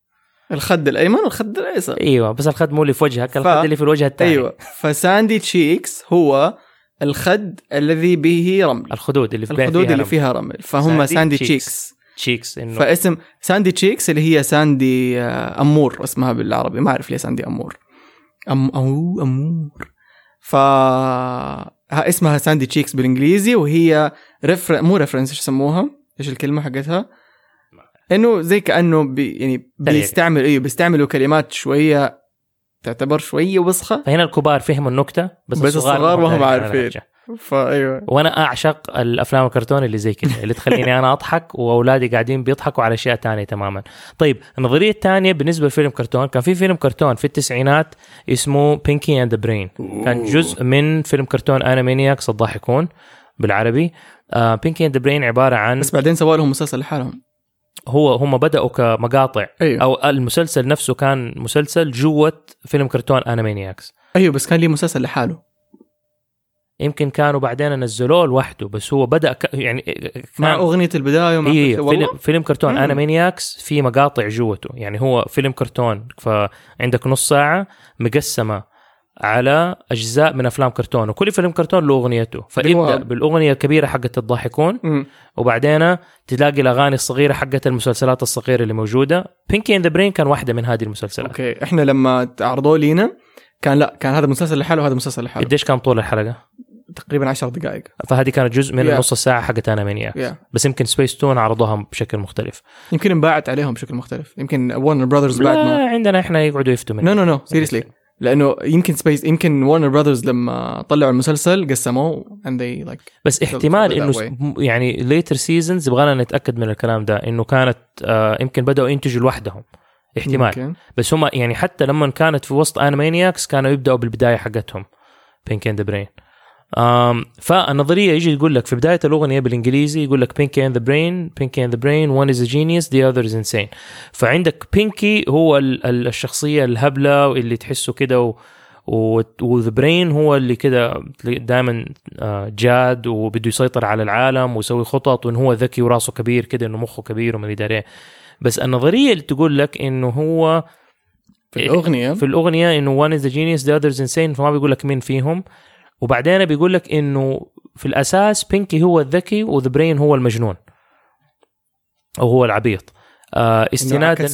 الخد الأيمن والخد الأيسر. إيوه بس الخد مو اللي في وجهك ف- الخد اللي في الوجه الثاني أيوه. ف sandy cheeks هو الخد الذي به رمل. الخدود اللي في الخدود اللي فيها فيها رمل. فهم sandy sandy cheeks. cheeks انه فاسم Sandy Cheeks اللي هي ساندي آه، أمور اسمها بالعربي ما أعرف ليه ساندي أمور أم أو أمور ف ها اسمها Sandy Cheeks بالإنجليزي وهي refer... مو reference إيش يسموها؟ إيش الكلمة حقتها؟ إنه زي كأنه بي يعني. بيستعمل أيوه بيستعملوا كلمات شوية تعتبر شوية وسخة فهنا الكبار فهموا النكتة بس, بس الصغار ما هم عارفين. فايوه وأنا أعشق الأفلام الكرتون اللي زي كذا اللي تخليني أنا أضحك وأولادي قاعدين بيضحكوا على أشياء تانية تماما. طيب النظرية الثانية بالنسبة لفيلم كرتون كان في فيلم كرتون في التسعينات اسمه Pinky and the Brain كان جزء من فيلم كرتون Animaniacs الضاحكون بالعربي. Pinky and the Brain عبارة عن بس بعدين سووا لهم مسلسل لحالهم. هو هم بدأوا كمقاطع. أيوه. أو المسلسل نفسه كان مسلسل جوة فيلم كرتون Animaniacs أيوه بس كان ليه مسلسل لحاله. يمكن كانوا بعدين نزلوه لوحده بس هو بدأ ك... يعني كان مع أغنية البداية ومع إيه فيلم فيلم كرتون مم. Animaniacs في مقاطع جوته يعني هو فيلم كرتون فعندك نص ساعة مقسمة على أجزاء من أفلام كرتون وكل فيلم كرتون له أغنيته فابدا بالأغنية الكبيرة حقت الضاحكون مم. وبعدين تلاقي الأغاني الصغيرة حقت المسلسلات الصغيرة اللي موجودة. Pinky and the Brain كان واحدة من هذه المسلسلات. okay إحنا لما عرضوه لينا كان لا كان هذا مسلسل لحاله وهذا مسلسل لحاله قديش كان طول الحلقة؟ تقريبا 10 دقائق. فهذه كانت جزء من Yeah. النص الساعة حقت Animaniacs yeah. بس يمكن سبيس تون عرضوها بشكل مختلف. يمكن انباعت عليهم بشكل مختلف. يمكن ورنر براذرز بعد ما عندنا إحنا يقعدوا يفتوا منه. no no no seriously لأنه يمكن سبيس يمكن ورنر براذرز لما طلعوا المسلسل قسموه they like بس احتمال إنه يعني later seasons يبغانا نتأكد من الكلام ده إنه كانت آه يمكن بدأوا ينتجوا لوحدهم. احتمال. يمكن. بس هم يعني حتى لما كانت في وسط Animaniacs كانوا يبدأوا بالبداية حقتهم. Pinky and Brain فالنظرية يجي يقول لك في بداية الأغنية بالإنجليزي يقول لك Pinky and the Brain Pinky and the Brain one is a genius the other is insane. فعندك بينكي هو ال- ال- الشخصية الهبلة واللي تحسه كده و وذا برين هو اللي كده دائما جاد وبده يسيطر على العالم ويسوي خطط وانه هو ذكي وراسه كبير كده إنه مخه كبير وما أدري إيه. بس النظرية اللي تقول لك إنه هو في الأغنية؟ في الأغنية إنه the genius the other is insane فما بيقول لك مين فيهم. وبعدين بيقول لك إنه في الأساس بينكي هو الذكي وذا برين هو المجنون. أو هو العبيط. آه استنادا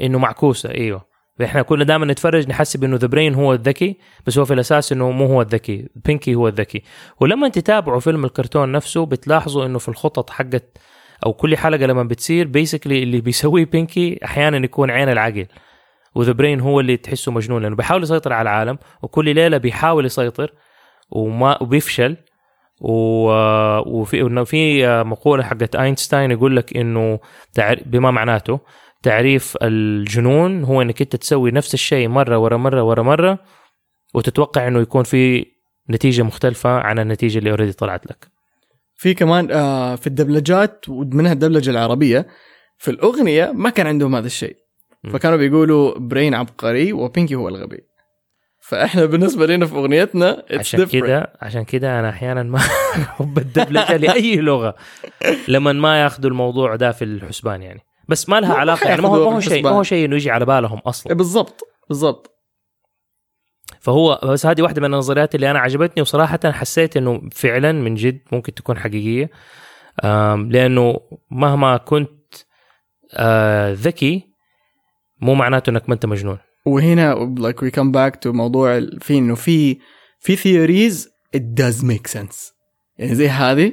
إنه معكوسة إيوه. إحنا كنا دائما نتفرج نحسب إنه the Brain هو الذكي بس هو في الأساس إنه مو هو الذكي. بينكي هو الذكي. ولما تتابعوا فيلم الكرتون نفسه بتلاحظوا إنه في الخطط حقت أو كل حلقة لما بتصير basically اللي بيسويه بينكي أحيانا يكون عين العقل. و the Brain هو اللي تحسه مجنون لأنه بيحاول يسيطر على العالم وكل ليلة بيحاول يسيطر. وما وبيفشل. و... وفي إنه في مقولة حقت أينشتاين يقول لك إنه تعر... بما معناته تعريف الجنون هو إنك أنت تسوي نفس الشيء مرة ورا مرة ورا مرة وتتوقع إنه يكون في نتيجة مختلفة عن النتيجة اللي already طلعت لك. في كمان آه في الدبلجات ومنها الدبلجة العربية في الأغنية ما كان عندهم هذا الشيء. فكانوا بيقولوا برين عبقري وبينكي هو الغبي. فاحنا بالنسبة لنا في أغنيتنا عشان. كده عشان كده أنا أحيانا ما *laughs* أحب الدبلجه لأي لغة لما ما ياخذوا الموضوع ده في الحسبان يعني. بس ما لها علاقة يعني ما هو ما هو شيء ما. هو شيء إنه يجي على بالهم إيه أصلا بالضبط بالضبط. فهو بس هذه واحدة من النظريات اللي أنا عجبتني وصراحة حسيت إنه فعلا من جد ممكن تكون حقيقية. لأنه مهما كنت آه، ذكي مو معناته إنك ما أنت مجنون. وهنا like we come back to موضوع في إنه في في theories it does make sense. يعني زي هذه.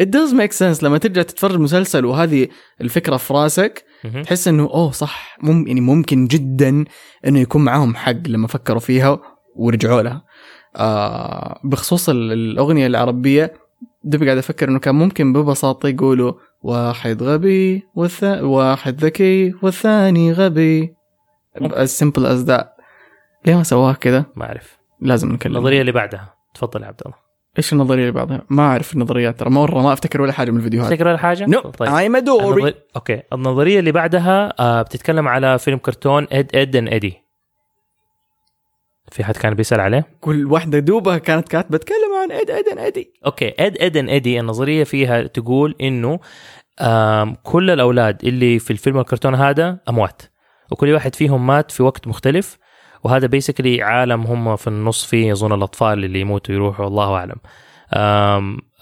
It does make sense لما ترجع تتفرج مسلسل وهذه الفكرة في راسك. تحس إنه أوه صح مم يعني ممكن جدا إنه يكون معاهم حق لما فكروا فيها ورجعوا لها. آه بخصوص ال- الأغنية العربية ده قاعد أفكر إنه كان ممكن ببساطة يقولوا واحد غبي والث... واحد ذكي والثاني غبي. As simple as that. ليه ما سواها كذا ما أعرف. لازم نكلم النظرية اللي بعدها. تفضل يا عبد الله. إيش النظرية اللي بعدها؟ ما أعرف النظريات ترى. مرة ما أفتكر ولا حاجة من الفيديوهات. تفتكر ولا حاجة؟ No طيب. ايم ادوري النظر... أوكي. النظرية اللي بعدها آه بتتكلم على فيلم كرتون Ed, Edd n Eddy. في حد كان بيسأل عليه؟ كل واحدة دوبها كانت كاتبة تكلم عن Ed Edd Eddy. أوكي. Ed, Edd n Eddy النظرية فيها تقول إنه كل الأولاد اللي في الفيلم الكرتون هذا أموات. وكل واحد فيهم مات في وقت مختلف. وهذا basically عالم هم في النص فيه يظن الأطفال اللي يموتوا يروحوا الله أعلم.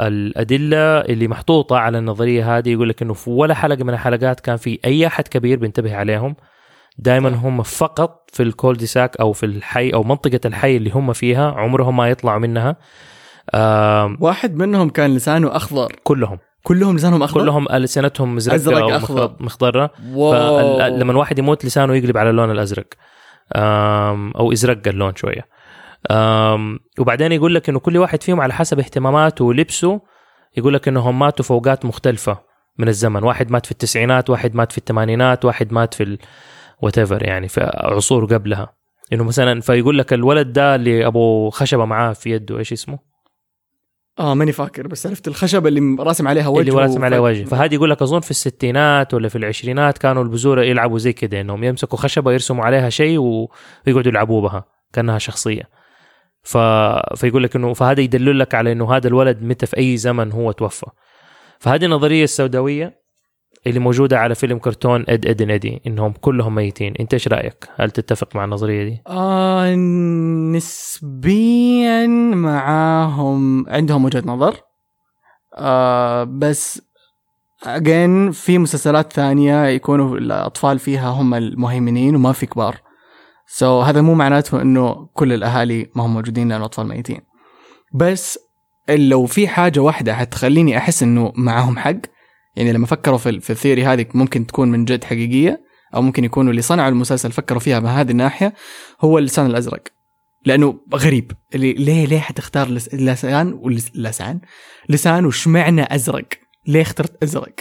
الأدلة اللي محطوطة على النظرية هذه يقول لك إنه في ولا حلقة من الحلقات كان في أي أحد كبير بينتبه عليهم. دائما هم فقط في ال cul-de-sac أو في الحي أو منطقة الحي اللي هم فيها عمرهم ما يطلعوا منها. واحد منهم كان لسانه أخضر. كلهم. كلهم لسانهم أخضر؟ كلهم السنتهم مزرقه أخضر. مخض- مخضره لما الواحد يموت لسانه يقلب على اللون الأزرق. أو ازرق اللون شوية. وبعدين يقول لك إنه كل واحد فيهم على حسب اهتماماته ولبسه يقول لك إنهم ماتوا في أوقات مختلفة من الزمن. واحد مات في التسعينات واحد مات في الثمانينات واحد مات في ال... whatever يعني في عصور قبلها. إنه مثلا فيقول لك الولد ده اللي أبو خشبة معاه في يده إيش اسمه؟ آه ماني فاكر بس عرفت الخشبه اللي راسم عليها وجه اللي راسم عليها وجه. فهذه يقول لك أظن في الستينات ولا في العشرينات كانوا البذور يلعبوا زي كده إنهم يمسكوا خشبة يرسموا عليها شيء ويقعدوا يلعبوا بها كأنها شخصية. ف... فيقول لك انه فهذا يدل لك على إنه هذا الولد متى في أي زمن هو توفى. فهذه النظرية السوداوية اللي موجودة على فيلم كرتون إد إد ادي إنهم كلهم ميتين. أنت إيش رأيك؟ هل تتفق مع النظرية دي؟ آه نسبيا معاهم عندهم وجهة نظر. آه بس again في مسلسلات ثانية يكونوا الأطفال فيها هم المهيمنين وما في كبار. سو so, هذا مو معناته إنه كل الأهالي ما هم موجودين لأنه اطفال ميتين. بس لو في حاجة واحدة حتخليني أحس إنه معاهم حق يعني لما فكروا في, في الثيوري هذه ممكن تكون من جد حقيقية أو ممكن يكونوا اللي صنعوا المسلسل فكروا فيها بهذه الناحية هو اللسان الأزرق. لأنه غريب. اللي ليه ليه حتختار لس- لسان ولس- لسان؟ لسان وشمعنا أزرق. ليه اخترت أزرق؟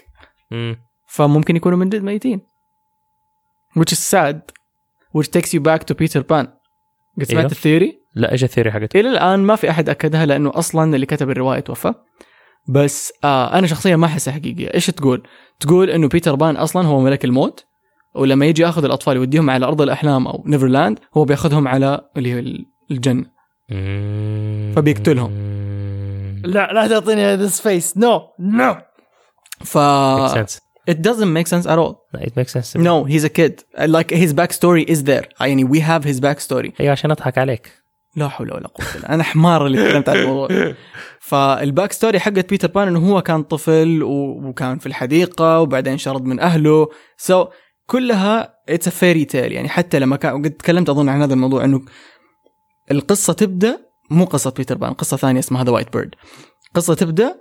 مم. فممكن يكونوا من جد ميتين. which is sad. which takes you back to Peter Pan. قد سمعت أيوه. الثيوري لا إيش الثيوري حقتك إلى الآن ما في أحد أكدها لأنه أصلا اللي كتب الرواية توفى. بس آه أنا شخصيا ما أحسها حقيقية. إيش تقول؟ تقول إنه بيتر بان أصلا هو ملك الموت ولما يجي يأخذ الأطفال يوديهم على أرض الأحلام أو Neverland هو بيأخذهم على اللي هي الجنة. فبيقتلهم. لا لا تعطيني هذا space no no ف it doesn't make sense at all. It makes sense. no he's a kid. Like his backstory is there. يعني we have his backstory. أيوه عشان أضحك عليك. لا حول ولا قوة إلا *laughs* أنا حمار اللي تكلمت عن الموضوع. *laughs* فال backstory حقت بيتر بان إنه هو كان طفل وكان في الحديقة وبعدين شرد من أهله. so so, كلها it's fairy tale يعني حتى لما كان قد تكلمت أظن عن هذا الموضوع إنه القصة تبدأ مو قصة بيتر بان قصة ثانية اسمها The White Bird قصة تبدأ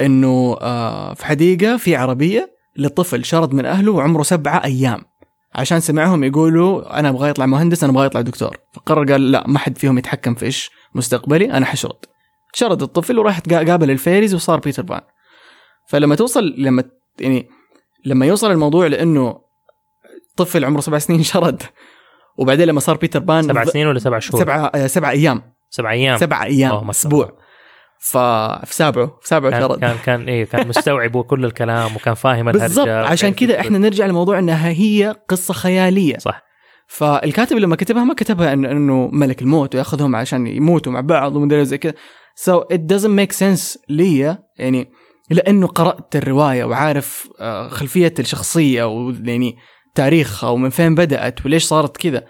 إنه آه في حديقة في عربية لطفل شرد من أهله وعمره سبعة أيام. عشان سمعهم يقولوا أنا أبغى يطلع مهندس أنا أبغى يطلع دكتور. فقرر قال لا ما حد فيهم يتحكم في إيش مستقبلي أنا حشرد شرد الطفل وراح قابل ال fairies وصار بيتر بان. فلما توصل لما يعني لما يوصل الموضوع لأنه طفل عمره سبع سنين شرد وبعدين لما صار بيتر بان سبع سنين ولا سبع شهور؟ سبعة آه، سبع أيام. سبع أيام. سبع أيام أسبوع. ففي سابعه في سابعه كان كان كان إيه كان مستوعب كل الكلام وكان فاهم الهرجة بالضبط. عشان كذا. إحنا نرجع لموضوع إنها هي قصة خيالية. صح. فالكاتب لما كتبها ما كتبها إنه ملك الموت ويأخذهم عشان يموتوا مع بعض ومدري زي كذا. So it doesn't make sense لي يعني لأنه قرأت الرواية وعارف آه، خلفية الشخصية ويعني تاريخها ومن فين بدأت وليش صارت كذا.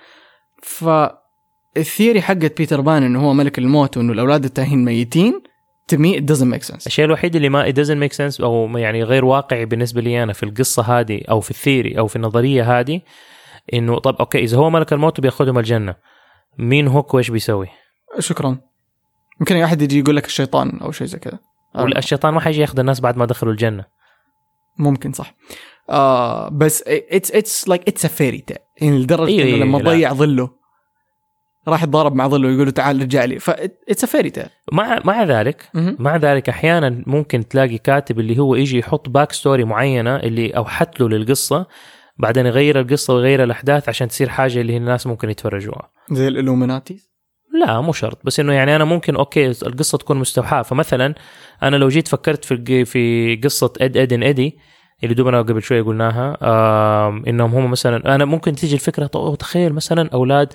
فال theory حقت بيتر بان إنه هو ملك الموت وإنه الأولاد التاهين ميتين. To me it doesn't make sense. الشيء الوحيد اللي ما it doesn't make sense أو يعني غير واقعي بالنسبة لي أنا في القصة هذه أو في ال theory أو في النظرية هذه إنه طب أوكي إذا هو ملك الموت وبياخذهم الجنة مين هوك وايش بيسوي؟ شكرا. يمكن أي أحد يجي يقول لك الشيطان أو شيء زي كذا. ولا الشيطان ما حيجي ياخذ الناس بعد ما دخلوا الجنة. ممكن صح. آه بس it's it's like it's a fairy tale يعني لدرجة أيوة، إنه لما لا. ضيع ظله. راح يتضارب مع ظله ويقول له تعال رجع لي. ف it's a fairy tale مع مع ذلك مع ذلك أحيانا ممكن تلاقي كاتب اللي هو يجي يحط backstory معينة اللي أوحت له للقصة بعدين يغير القصة ويغير الأحداث عشان تصير حاجة اللي الناس ممكن يتفرجوها. زي ال Illuminati لا مو شرط. بس إنه يعني أنا ممكن أوكي القصة تكون مستوحاة. فمثلا أنا لو جيت فكرت في في قصة Ed, Edd n Eddy اللي دوبنا قبل شوية قلناها إنهم هم مثلا أنا ممكن تيجي الفكرة تخيل مثلا أولاد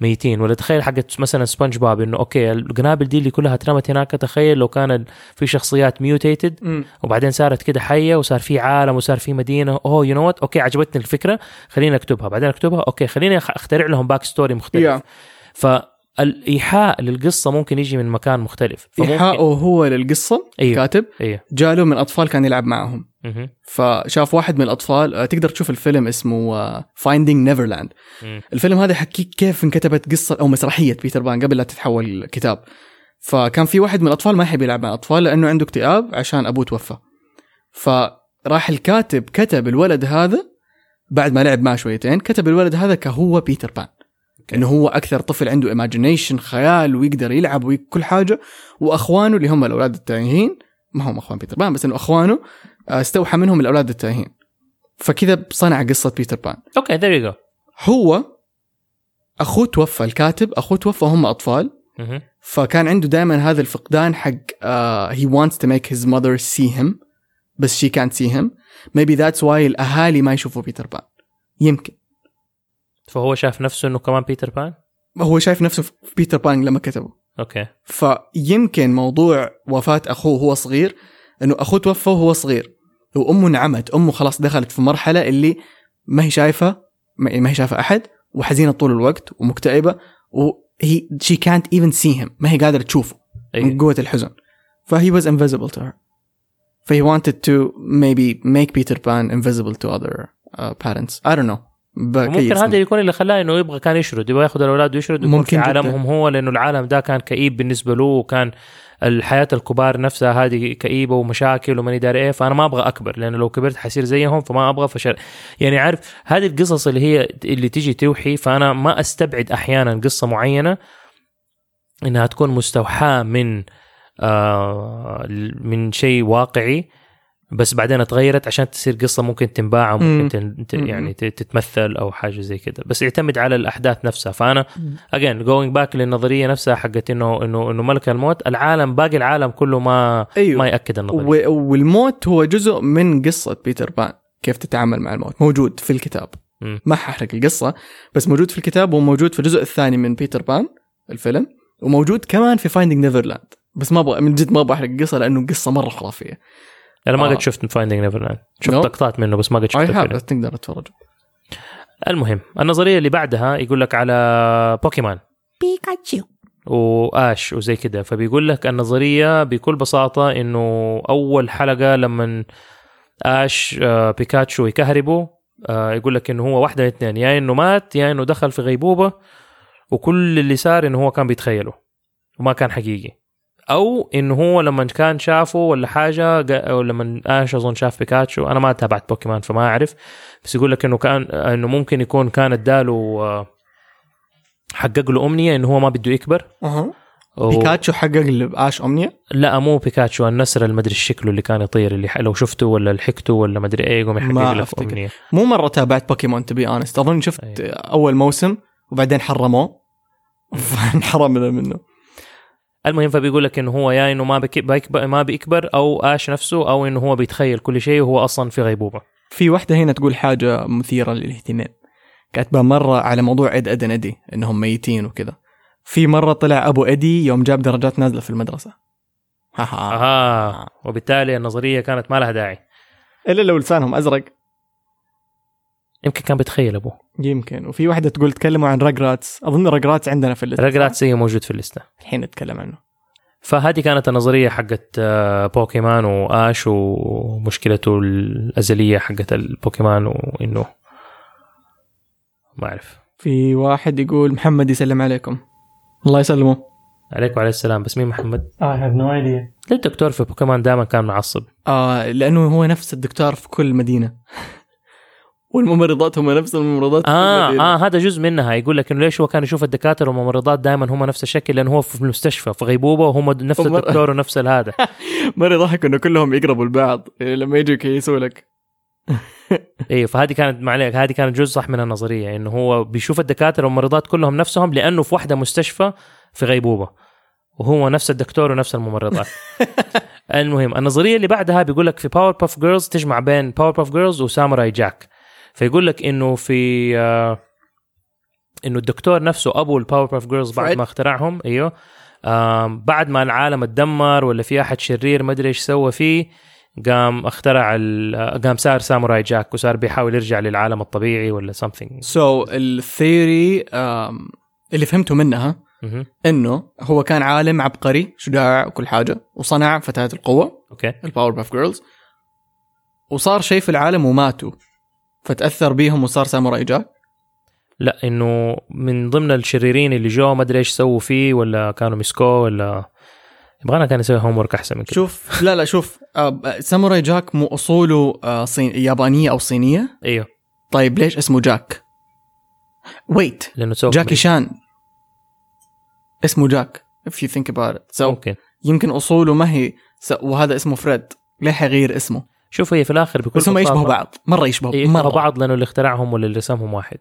ميتين. ولا تخيل حقت مثلا سبونج بوب إنه أوكي القنابل دي اللي كلها اترمت هناك تخيل لو كان في شخصيات mutated وبعدين صارت كده حية وصار في عالم وصار في مدينة. Oh you know okay عجبتني الفكرة خليني أكتبها. بعدين أكتبها أوكي خليني أخترع لهم backstory مختلف. Yeah. فالايحاء للقصة ممكن يجي من مكان مختلف إيحاءه هو للقصة أيوه كاتب أيوه. جاله من أطفال كان يلعب معهم. فشاف واحد من الأطفال آه، تقدر تشوف الفيلم اسمه Finding Neverland مم. الفيلم هذا يحكيك كيف انكتبت قصة أو مسرحية بيتر بان قبل لا تتحول كتاب فكان في واحد من الأطفال ما يحب يلعب مع الأطفال لأنه عنده اكتئاب عشان أبوه توفى. فراح الكاتب كتب الولد هذا بعد ما لعب معه شويتين كتب الولد هذا كهو بيتر بان. إنه هو أكثر طفل عنده imagination خيال ويقدر يلعب وكل حاجة. وأخوانه اللي هم الأولاد التائهين ما هم أخوان بيتر بان بس إنه أخوانه آه، استوحى منهم الأولاد التائهين فكذا صنع قصة بيتر بان. Okay there you هو أخوه توفى الكاتب أخوه توفى هم أطفال. مهم. فكان عنده دائما هذا الفقدان حق uh, he wants to make his mother see him بس she can't see him. Maybe that's why الأهالي ما يشوفوا بيتر بان. يمكن. فهو شاف نفسه إنه كمان بيتر بان؟ هو شايف نفسه في بيتر بان لما كتبه. okay. فيمكن موضوع وفاة أخوه وهو صغير إنه أخوه توفى وهو صغير وأمه انعمت أمه خلاص دخلت في مرحلة اللي ما هي شايفة ما هي شايفة أحد وحزينة طول الوقت ومكتئبة وهي she can't even see him ما هي قادرة تشوفه من أي. قوة الحزن. فهي was invisible to her. فهي wanted to maybe make Peter Pan invisible to other uh, parents. I don't know. ممكن هذا يكون اللي خلاه إنه يبغى كان يشرد يبغى ياخذ الأولاد ويشرد ممكن في. عالمهم هو لأنه العالم ده كان كئيب بالنسبة له وكان الحياة الكبار نفسها هذه كئيبة ومشاكل وماني داري إيه فأنا ما أبغى أكبر لأنه لو كبرت حصير زيهم فما أبغى فشل. يعني عارف هذه القصص اللي هي اللي تيجي توحي فأنا ما أستبعد أحيانا قصة معينة إنها تكون مستوحاة من آه من شيء واقعي. بس بعدين اتغيرت عشان تصير قصة ممكن تنباع أو مم. ممكن مم. يعني تتمثل أو حاجة زي كده. بس يعتمد على الأحداث نفسها. فأنا again going back للنظرية نفسها حقت انه انه إنه ملك الموت العالم باقي العالم كله ما أيوه. ما يأكد النظرية. والموت هو جزء من قصة بيتر بان كيف تتعامل مع الموت. موجود في الكتاب. مم. ما ححرق القصة بس موجود في الكتاب وموجود في الجزء الثاني من بيتر بان الفيلم. وموجود كمان في Finding Neverland بس ما أبغى من جد ما أبغى أحرق القصة لأنه قصة مرة خرافية. أنا ما آه. قد شفت Finding Neverland شفت No. لقطات منه بس ما قد اي شفت الفيلم هاف تقدر تتفرج المهم النظرية اللي بعدها يقول لك على بوكيمان بيكاتشو وآش وزي كده. فبيقول لك النظرية بكل بساطة إنه أول حلقة لما آش آه، بيكاتشو يكهربه آه، يقول لك إنه هو واحدة من اثنين يا إنه مات يا إنه دخل في غيبوبة وكل اللي صار إنه هو كان بيتخيله وما كان حقيقي. أو انه هو لما كان شافه ولا حاجة أو لما آش أظن شاف بيكاتشو. أنا ما تابعت بوكيمان فما أعرف. بس يقول لك إنه كان إنه ممكن يكون كان اداله آه، حقق له أمنية إنه هو ما بده يكبر. أها. و- بيكاتشو حقق لآش أمنية لا مو بيكاتشو النسر المدري شكله اللي كان يطير اللي ح- لو شفته ولا لحقته ولا مدري إيه يقوم يحقق أفتكر. أمنية. مو مرة تابعت بوكيمون to be honest أظن شفت أي. أول موسم وبعدين حرموه. فانحرم *laughs* منه. المهم فبيقول لك إنه هو يا إنه ما. بيكبر ما بيكبر أو آش نفسه أو إنه هو بيتخيل كل شيء وهو أصلا في غيبوبة. في واحدة هنا تقول حاجة مثيرة للاهتمام. كاتبة مرة على موضوع Ed, Edd n Eddy إنهم ميتين وكذا. في مرة طلع أبو أدي يوم جاب درجات نازلة في المدرسة. ها ها أها. *laughs* وبالتالي النظرية كانت ما لها داعي. إلا لو لسانهم أزرق. يمكن كان بيتخيل أبوه. يمكن. وفي واحدة تقول تكلموا عن Rugrats أظن Rugrats عندنا في ال list Rugrats see موجود في الليستة. الحين نتكلم عنه. فهذه كانت النظرية حقت آه، بوكيمان وآش ومشكلته الأزلية حقت البوكيمان وإنه ما أعرف. في واحد يقول محمد يسلم عليكم. الله يسلمه. عليك وعليه السلام بس مين محمد؟ I have no idea. ليه الدكتور في بوكيمان دائما كان معصب؟ آه لأنه هو نفس الدكتور في كل مدينة. والممرضات هم نفس الممرضات آه. آه هذا جزء منها. يقول لك إنه ليش هو كان يشوف الدكاترة والممرضات دائما هم نفس الشكل؟ لأنه هو في المستشفى في غيبوبة وهم نفس هم- الدكتور ونفس هذا *laughs* مرة يضحك إنه كلهم يقربوا لبعض. إيه، لما يجوا يكيسوا لك. *laughs* إيه فهذه كانت معليك هذه كانت جزء صح من النظرية إنه هو بيشوف الدكاترة والممرضات كلهم نفسهم لأنه في واحدة مستشفى في غيبوبة وهو نفس الدكتور ونفس الممرضات. *laughs* المهم النظرية اللي بعدها بيقول لك في Powerpuff Girls تجمع بين Powerpuff Girls و Samurai Jack فيقول لك إنه في آه إنه الدكتور نفسه أبو ال Powerpuff Girls بعد. ما اخترعهم أيوه آم بعد ما العالم اتدمر ولا في أحد شرير ما أدري إيش سوى فيه قام اخترع ال- قام صار ساموراي جاك وصار بيحاول يرجع للعالم الطبيعي ولا something So ال theory اللي فهمته منها. إنه هو كان عالم عبقري شجاع وكل حاجة وصنع فتاة القوة okay ال Powerpuff Girls وصار شيء في العالم وماتوا فتأثر بيهم وصار ساموراي جاك لا إنه من ضمن الشريرين اللي جو ما أدري إيش سووا فيه ولا كانوا مسكوه ولا يبغانا كان يسوي homework أحسن من كده. شوف لا لا شوف آه، ساموراي جاك مو أصوله آه، صين يابانية أو صينية؟ إيوه. طيب ليش اسمه جاك؟ Wait لأنه جاكي شان. اسمه جاك if you think about it. So ممكن. يمكن أصوله ما هي وهذا اسمه فريد ليه حيغير اسمه؟ شوف هي في الآخر بكل بس هم يشبهوا بعض مرة يشبهوا يشبهوا مرة بعض. لأنه اللي اخترعهم ولا اللي رسمهم واحد.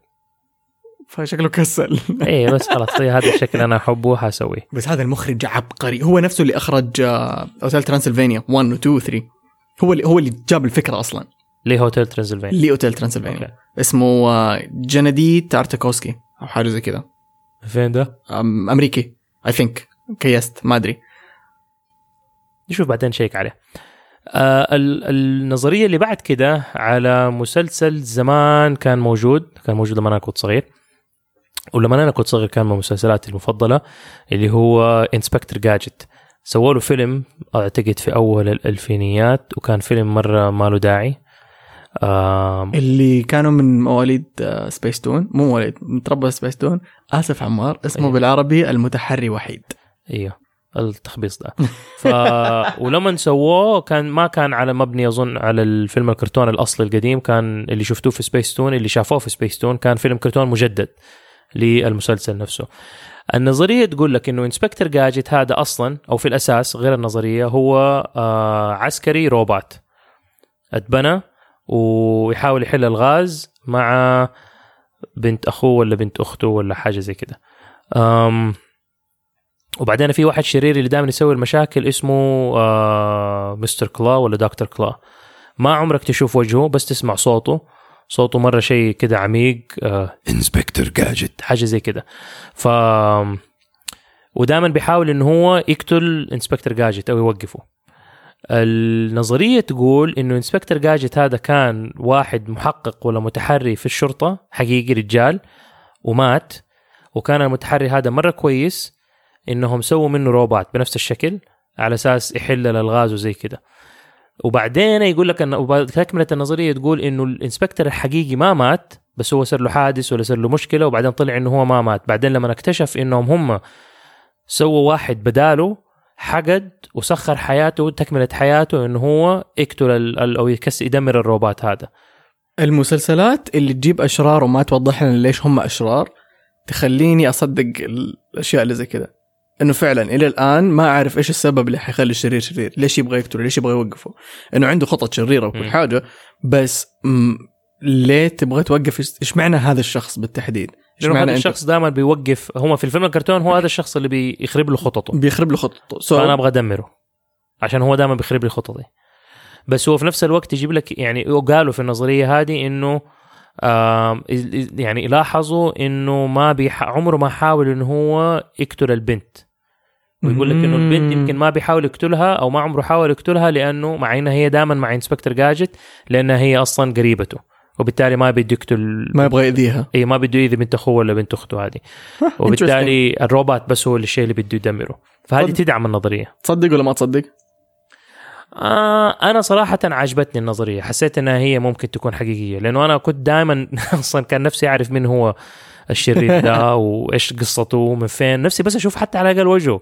فشكله كسل. *laughs* إيه بس خلاص هي هذا الشكل أنا أحبه حسويه بس هذا المخرج عبقري. هو نفسه اللي أخرج آه، Hotel Transylvania 1 و 2 و 3 هو اللي هو اللي جاب الفكرة أصلا. ليه Hotel Transylvania. ل Hotel Transylvania. Okay. اسمه آه، جندي تارتاكوسكي أو حاجة زي كذا. فين ده؟ أم- أمريكي I think he's ما أدري. نشوف بعدين شيك عليه. آه ال- النظرية اللي بعد كده على مسلسل زمان كان موجود كان موجود لما أنا كنت صغير. ولما أنا كنت صغير كان من مسلسلاتي المفضلة اللي هو Inspector Gadget سووا له فيلم أعتقد في أول الألفينيات وكان فيلم مرة ما له داعي. آم، اللي كانوا من مواليد آه، سبيس تون مو مواليد متربى سبيس تون آسف عمار اسمه أيوه. بالعربي المتحري وحيد. أيوه التخبيص ده. ف *laughs* ولما سووه كان ما كان على مبني أظن على الفيلم الكرتون الاصلي القديم كان اللي شفتوه في سبيس تون اللي شافوه في سبيس تون كان فيلم كرتون مجدد للمسلسل نفسه. النظرية تقول لك إنه انسبكتور جاجت هذا أصلا أو في الأساس غير النظرية هو آه عسكري روبوت. اتبنى ويحاول يحل الغاز مع بنت أخوه ولا بنت أخته ولا حاجة زي كده. وبعدين في واحد شرير اللي دائما يسوي المشاكل اسمه آه مستر كلا ولا دكتور كلا. ما عمرك تشوف وجهه بس تسمع صوته. صوته مرة شيء كده عميق آه Inspector Gadget حاجة زي كده. ف ودائما بيحاول إنه هو يقتل Inspector Gadget أو يوقفه. النظرية تقول إنه Inspector Gadget هذا كان واحد محقق ولا متحري في الشرطة حقيقي رجال ومات. وكان المتحري هذا مرة كويس إنهم سووا منه روبوت بنفس الشكل على أساس يحل الألغاز وزي كده. وبعدين يقول لك ان تكملة النظرية تقول إنه الإنسبكتور الحقيقي ما مات بس هو صار له حادث ولا صار له مشكلة وبعدين طلع إنه هو ما مات. بعدين لما اكتشف إنهم هم سووا واحد بداله حقد وسخر حياته تكملة حياته إنه هو يقتل أو يكس يدمر الروبوت هذا. المسلسلات اللي تجيب أشرار وما توضح لنا ليش هم أشرار تخليني أصدق الأشياء اللي زي كذا إنه فعلا إلى الآن ما أعرف إيش السبب اللي حيخلي الشرير شرير ليش يبغى يقتله ليش يبغى يوقفه؟ إنه عنده خطط شريرة وكل. حاجة بس م... ليه تبغى توقف؟ إيش معنى هذا الشخص بالتحديد؟ إيش لأنه هذا الشخص دائما بيوقف هم في الفيلم الكرتون هو هذا الشخص اللي بيخرب له خططه. بيخرب له خطته so فأنا أبغى أدمره عشان هو دائما بيخرب لي خططي. بس هو في نفس الوقت يجيب لك يعني قالوا في النظرية هذه إنه يعني لاحظوا إنه ما بيح... عمره ما حاول إنه هو يقتل البنت. ويقول لك إنه البنت يمكن ما بيحاول يقتلها أو ما عمره حاول يقتلها لأنه مع إنها هي دائما مع إنسبكتور جاجت لأنها هي أصلا قريبته. وبالتالي ما بده يقتل ما يبغى يأذيها. اي ما بده يأذي بنت أخوه ولا بنت أخته هذه. وبالتالي الروبوت بس هو الشيء اللي بده يدمره. فهذه تدعم النظرية. تصدق ولا ما تصدق؟ آه أنا صراحة عجبتني النظرية. حسيت إنها هي ممكن تكون حقيقية. لأنه أنا كنت دائما *laughs* أصلا كان نفسي أعرف مين هو الشرير ده *laughs* وإيش قصته ومن فين. نفسي بس أشوف حتى على الأقل وجهه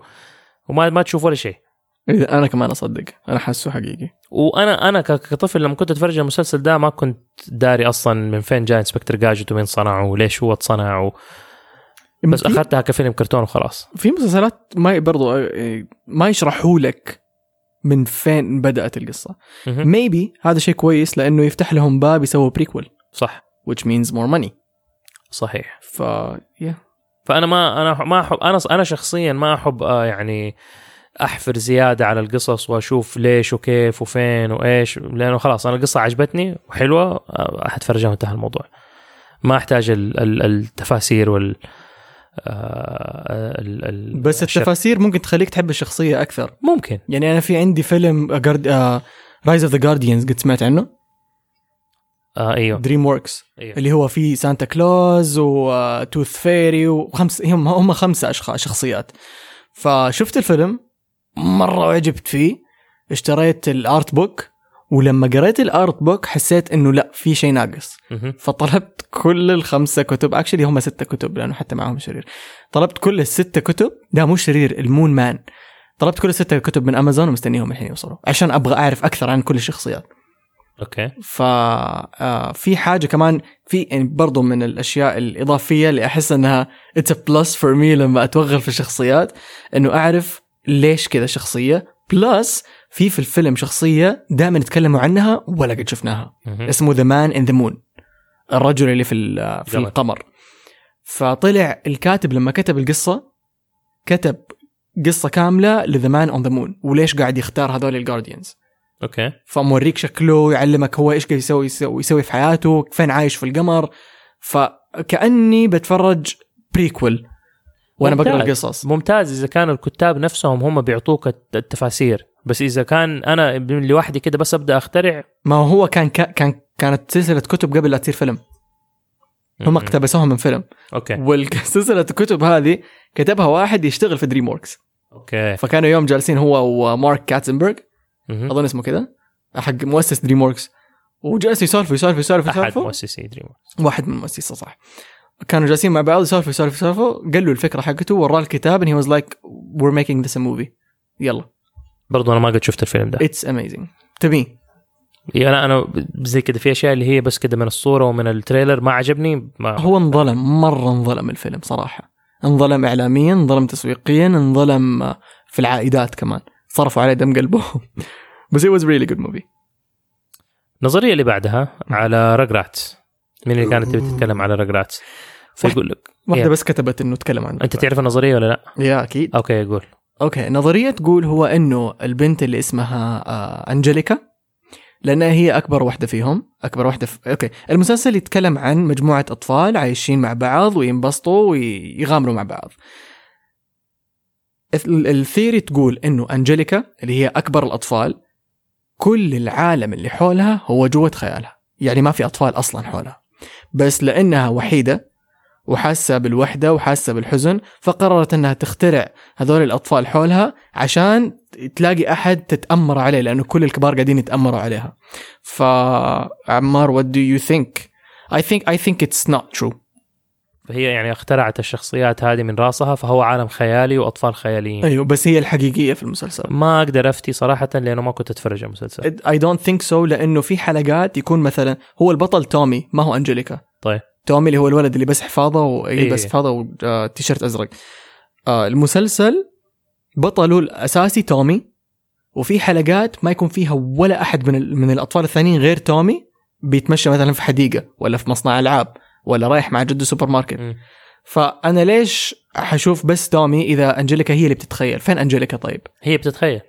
وما ما تشوف ولا شيء. إذا أنا كمان أصدق. أنا حاسه حقيقي. وأنا أنا كطفل لما كنت أتفرج المسلسل ده ما كنت داري أصلا من فين جاء إنسبكتور جاجت ومين صنعه وليش هو اتصنع و... بس في- أخذتها كفيلم كرتون وخلاص. في مسلسلات ما برضو آه، ما يشرحوا لك من فين بدأت القصة. مهم. maybe هذا شيء كويس لأنه يفتح لهم باب يسووا prequel صح. which means more money. صحيح. ف yeah. فأنا ما أنا ما أحب أنا أنا شخصيا ما أحب آه، يعني أحفر زيادة على القصص وأشوف ليش وكيف وفين وإيش لأنه خلاص أنا القصة عجبتني وحلوة آه، حتفرجها وانتهى الموضوع. ما أحتاج ال- ال- التفاسير وال آه، ال- ال- بس التفاسير ممكن تخليك تحب الشخصية أكثر. ممكن. يعني أنا في عندي فيلم Rise of the Guardians قد سمعت عنه؟ آه أيوه. دريم وركس أيوه. اللي هو فيه Santa Claus و Tooth Fairy وخمس هم هم خمسة أشخاص شخصيات. فشفت الفيلم مرة عجبت فيه. اشتريت ال art book ولما قريت ال art book حسيت إنه لا في شيء ناقص. فطلبت كل الخمسة كتب actually هم ستة كتب لأنه حتى معهم شرير. طلبت كل الستة كتب ده مو شرير ال Moon Man. طلبت كل الستة كتب من أمازون ومستنيهم الحين يوصلوا عشان أبغى أعرف أكثر عن كل الشخصيات. أوكي. ف آه، في حاجة كمان في يعني برضو من الأشياء الإضافية اللي أحس إنها it's plus for me لما أتوغل في الشخصيات إنه أعرف ليش كذا شخصية. plus في في الفيلم شخصية دائما يتكلموا عنها ولا قد شفناها. اسمه The Man in the Moon الرجل اللي في ال- في قمر. القمر. فطلع الكاتب لما كتب القصة كتب قصة كاملة ل The Man on the Moon وليش قاعد يختار هذول ال Guardians أوكي. فموريك شكله يعلمك هو إيش قاعد يسوي يسوي, في حياته فين عايش في القمر. فكأني بتفرج prequel وأنا بقرأ. القصص. ممتاز إذا كانوا الكتاب نفسهم هم بيعطوك الت- التفاسير. بس إذا كان أنا لوحدي كده بس أبدأ أخترع. ما هو كان كان كانت سلسلة كتب قبل لا تصير فيلم. هم اقتبسوها من فيلم. أوكي. والسلسلة الكتب هذه كتبها واحد يشتغل في دريم ووركس أوكي. فكانوا يوم جالسين هو ومارك كاتزنبرغ. أظن اسمه كذا حق مؤسس دريم ووركس وجالس يسولفوا يسولفوا يسولفوا أحد مؤسسي دريم واحد من المؤسسة صح. كانوا جالسين مع بعض يسولفوا يسولفوا يسولفوا. قال له الفكرة حقته وراه الكتاب and he was like we're making this a movie. يلا. برضو أنا ما قد شفت الفيلم ده. it's amazing تبيه يعني أنا أنا زي كده في أشياء اللي هي بس كده من الصورة ومن ال trailer ما عجبني ما هو انظلم مرة انظلم الفيلم صراحة. انظلم اعلاميا انظلم تسويقيا انظلم في العائدات كمان. صرفوا عليه دم قلبهم. بس it was really good movie. النظريه اللي بعدها على رجرات مين اللي كانت تبي تتكلم على رجرات فيقول لك؟ واحدة Yeah. بس كتبت إنه تكلم عنه. أنت تعرف النظرية ولا لا؟ yeah أكيد. أوكي قول. أوكي نظرية تقول هو إنه البنت اللي اسمها آه أنجليكا لأنها هي أكبر واحدة فيهم أكبر واحدة في... أوكي. المسلسل يتكلم عن مجموعة أطفال عايشين مع بعض وينبسطوا ويغامروا مع بعض. الثيري تقول إنه أنجليكا اللي هي أكبر الأطفال كل العالم اللي حولها هو جوة خيالها. يعني ما في أطفال أصلا حولها. بس لأنها وحيدة وحاسة بالوحدة وحاسة بالحزن فقررت إنها تخترع هذول الأطفال حولها عشان تلاقي أحد تتأمر عليه لأنه كل الكبار قاعدين يتأمروا عليها. فعمار what do you think? I think I think it's not true. فهي يعني اخترعت الشخصيات هذه من راسها فهو عالم خيالي وأطفال خياليين. أيوه بس هي الحقيقية في المسلسل. ما أقدر أفتي صراحة لأنه ما كنت أتفرج على المسلسل. I don't think so لأنه في حلقات يكون مثلا هو البطل تومي ما هو أنجليكا. طيب. تومي اللي هو الولد اللي بس حفاضه ويلبس إيه. حفاضه وتيشيرت أزرق. آه المسلسل بطله الأساسي تومي وفي حلقات ما يكون فيها ولا أحد من ال- من الأطفال الثانيين غير تومي بيتمشى مثلا في حديقة ولا في مصنع ألعاب. ولا رايح مع جده سوبر ماركت مم. فأنا ليش حشوف بس تومي إذا أنجليكا هي اللي بتتخيل؟ فين أنجليكا طيب؟ هي بتتخيل.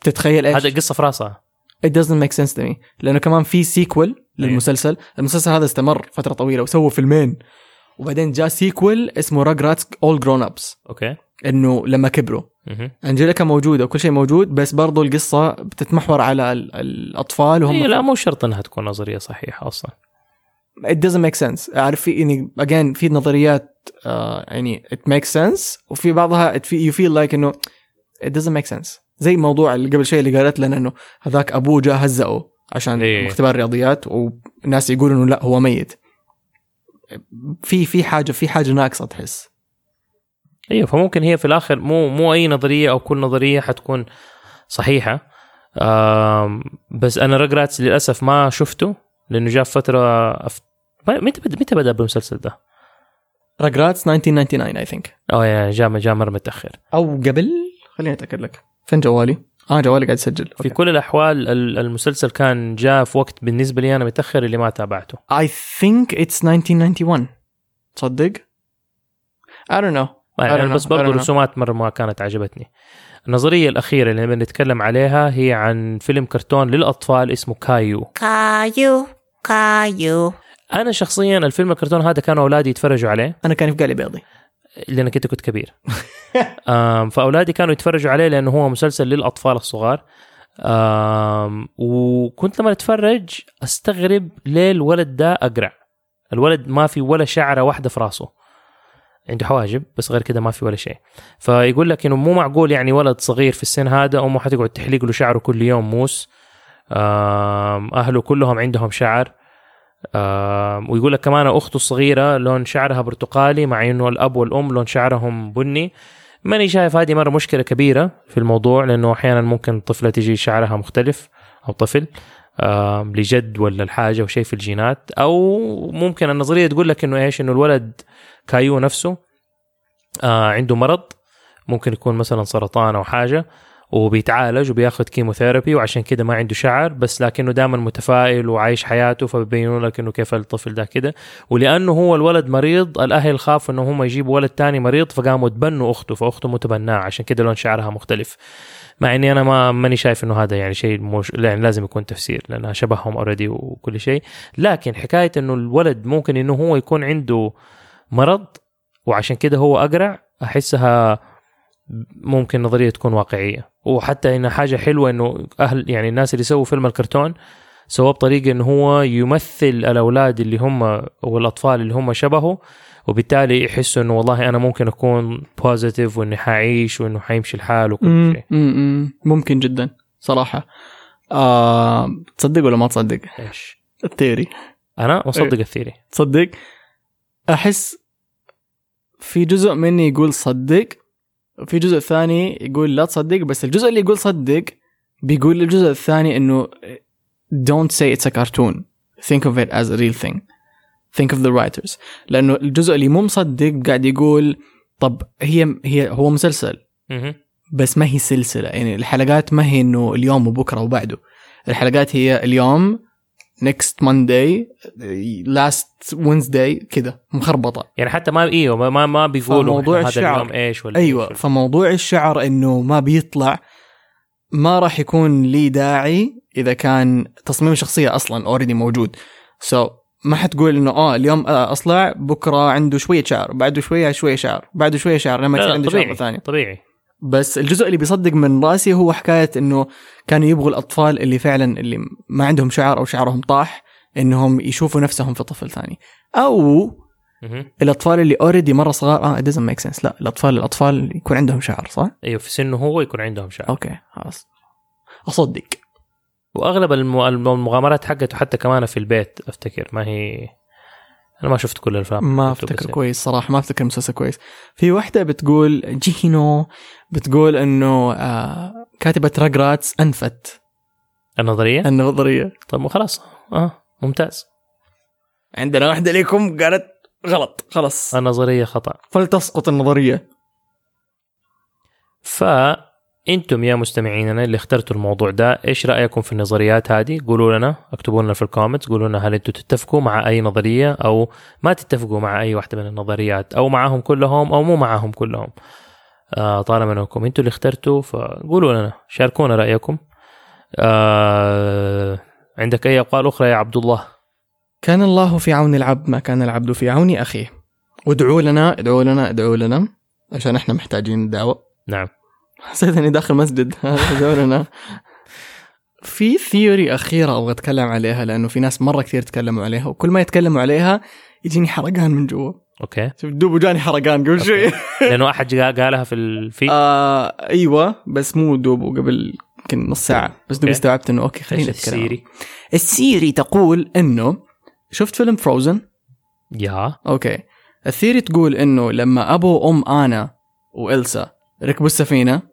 بتتخيل إيش؟ هذا قصة في راسها. It doesn't make sense to me. لأنه كمان في sequel للمسلسل. المسلسل هذا استمر فترة طويلة وسووا فيلمين. وبعدين جاء sequel اسمه Rugrats All Grown Up أوكي. إنه لما كبروا. أنجليكا موجودة وكل شيء موجود بس برضو القصة بتتمحور على ال- الأطفال وهم هي لا مو شرط إنها تكون نظرية صحيحة أصلا. It doesn't make sense. عارف في يعني again في نظريات آه يعني it makes sense وفي بعضها it feel, you feel like إنه it doesn't make sense. زي موضوع اللي قبل شوي اللي قالت لنا إنه هذاك أبوه جاء هزقه عشان إيه. اختبار رياضيات والناس يقولوا إنه لا هو ميت. في في حاجة في حاجة ناقصة تحس. أيوه فممكن هي في الآخر مو مو أي نظرية أو كل نظرية حتكون صحيحة. بس أنا Rugrats للأسف ما شفته. لأنه جاء في فترة أف... ما- متى بدا متى بدأ بالمسلسل ده؟ Rugrats 1999 I think آه يعني جاء جاء مره متأخر. أو قبل خليني أتأكد لك. فين جوالي؟ آه جوالي قاعد يسجل. في كل الأحوال ال- المسلسل كان جاء في وقت بالنسبة لي أنا متأخر اللي ما تابعته. I think it's 1991 تصدق؟ I don't know. يعني don't بس برضه. الرسومات مرة ما كانت عجبتني. النظرية الأخيرة اللي بنتكلم عليها هي عن فيلم كرتون للأطفال اسمه كايو. Caillou, Caillou. أنا شخصيا الفيلم الكرتون هذا كانوا أولادي يتفرجوا عليه. أنا كان يفقع لي بيضي لانك انت كنت كبير. *laughs* فأولادي كانوا يتفرجوا عليه لأنه هو مسلسل للأطفال الصغار. وكنت لما أتفرج أستغرب ليه الولد ده أقرع. الولد ما في ولا شعرة واحدة في راسه. عنده حواجب بس غير كده ما في ولا شيء. فيقول لك إنه مو معقول يعني ولد صغير في السن هذا أمه حتقعد تحلق له شعره كل يوم موس. أهله كلهم عندهم شعر. ويقول لك كمان أخته الصغيرة لون شعرها برتقالي مع إنه الأب والأم لون شعرهم بني. ماني شايف هذه مرة مشكلة كبيرة في الموضوع لأنه أحيانا ممكن طفلة تجي شعرها مختلف أو طفل لجد ولا الحاجة وشيء في الجينات. أو ممكن النظرية تقول لك إنه إيش إنه الولد كايو نفسه آه عنده مرض ممكن يكون مثلا سرطان أو حاجة. وبيتعالج وبياخذ كيموثيرابي وعشان كده ما عنده شعر بس لكنه دائما متفائل وعايش حياته فبيبينوا لك انه كيف الطفل ده كده. ولأنه هو الولد مريض الأهل خافوا إنه هم يجيبوا ولد تاني مريض فقاموا تبنوا أخته فأخته متبناة عشان كده لون شعرها مختلف. مع إني أنا ما ماني شايف إنه هذا يعني شيء مش يعني لازم يكون تفسير لانها شبههم already وكل شيء. لكن حكاية إنه الولد ممكن إنه هو يكون عنده مرض وعشان كده هو أقرع أحسها ممكن نظرية تكون واقعية. وحتى انها حاجة حلوة إنه أهل يعني الناس اللي سووا فيلم الكرتون سواه بطريقة إنه هو يمثل الأولاد اللي هم أو الاطفال اللي هم شبهه وبالتالي يحسوا إنه والله أنا ممكن أكون positive وإني حعيش وإنه حيمشي الحال وكل شيء. مم، مم. ممكن جدا صراحة. آه تصدق ولا ما تصدق؟ إيش؟ الثيري. أنا؟ أصدق الثيري. تصدق؟ أحس في جزء مني يقول صدق وفي جزء ثاني يقول لا تصدق بس الجزء اللي يقول صدق بيقول للجزء الثاني إنه don't say it's a cartoon. Think of it as a real thing. Think of the writers. لأنه الجزء اللي مو مصدق قاعد يقول طب هي هي هو مسلسل. بس ما هي سلسلة. يعني الحلقات ما هي إنه اليوم وبكرة وبعده. الحلقات هي اليوم next Monday last Wednesday كذا مخربطة. يعني حتى ما إيوه ما ما, ما بيقولوا فموضوع إحنا هذا الشعر. اليوم إيش ولا أيوه إيش ولا- فموضوع الشعر إنه ما بيطلع ما راح يكون لي داعي إذا كان تصميم الشخصيه أصلا already موجود. so so, ما حتقول إنه آه اليوم آه أصلع بكرة عنده شوية شعر بعده شوية شوية شعر بعده شوية شعر لما يصير عنده شعر طبيعي ثانية طبيعي. بس الجزء اللي بيصدق من رأسي هو حكاية إنه كانوا يبغوا الأطفال اللي فعلا اللي ما عندهم شعر أو شعرهم طاح إنهم يشوفوا نفسهم في طفل ثاني. أو. الأطفال اللي already مرة صغار آه doesn't make sense. لا الأطفال الأطفال يكون عندهم شعر صح؟ أيوه في سنه هو يكون عندهم شعر. أوكي خلاص. أصدق. وأغلب الم- المغامرات حقته حتى كمان في البيت أفتكر ما هي أنا ما شفت كل الافلام ما أفتكر يعني. كويس صراحة ما أفتكر مسلسل كويس. في واحدة بتقول جينو بتقول إنه آه كاتبة راجراتس أنفت. النظرية؟ النظرية. طيب خلاص. آه ممتاز. عندنا واحدة لكم قالت غلط. خلاص. النظرية خطأ. فلتسقط النظرية. فانتم يا مستمعيننا اللي اخترتوا الموضوع ده إيش رأيكم في النظريات هذه؟ قولوا لنا اكتبوا لنا في الكومنتس قولوا لنا هل أنتم تتفقوا مع أي نظرية أو ما تتفقوا مع أي واحدة من النظريات أو معاهم كلهم أو مو معاهم كلهم. آه طالما إنكم أنتم اللي اخترتوا فقولوا لنا شاركونا رأيكم. آه عندك أي أقوال أخرى يا عبد الله؟ كان الله في عون العبد ما كان العبد في عون أخيه. وادعوا لنا ادعوا لنا ادعوا لنا عشان إحنا محتاجين دعوة. نعم. حسيت إني داخل مسجد. *laughs* ادعوا لنا في theory أخيرة أبغى أتكلم عليها لأنه في ناس مرة كثير تكلموا عليها وكل ما يتكلموا عليها يجيني حرقان من جوا. Okay. شوف دوب جاني حرقان قبل شوي. *laughs* لأنه أحد قالها في ال feed آه أيوه بس مو دوب قبل يمكن نص ساعة. بس دوب. استوعبت إنه okay خلينا نتكلم. ال theory؟ ال theory تقول إنه شفت فيلم فروزن Yeah. Okay. ال theory تقول إنه لما أبو وام أنا وإلسا ركبوا السفينة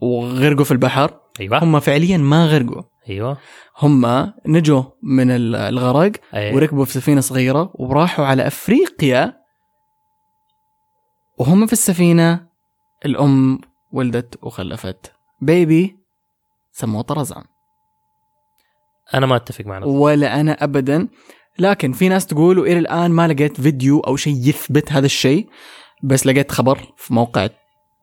وغرقوا في البحر. أيوه. هم فعليا ما غرقوا. أيوه. هم نجوا من ال- الغرق أيه. وركبوا في سفينة صغيرة وراحوا على أفريقيا. وهم في السفينة الأم ولدت وخلفت. baby سموه طرزان. أنا ما أتفق معها. ولا أنا ابدا. لكن في ناس تقول وإلى الآن ما لقيت فيديو أو شيء يثبت هذا الشيء. بس لقيت خبر في موقع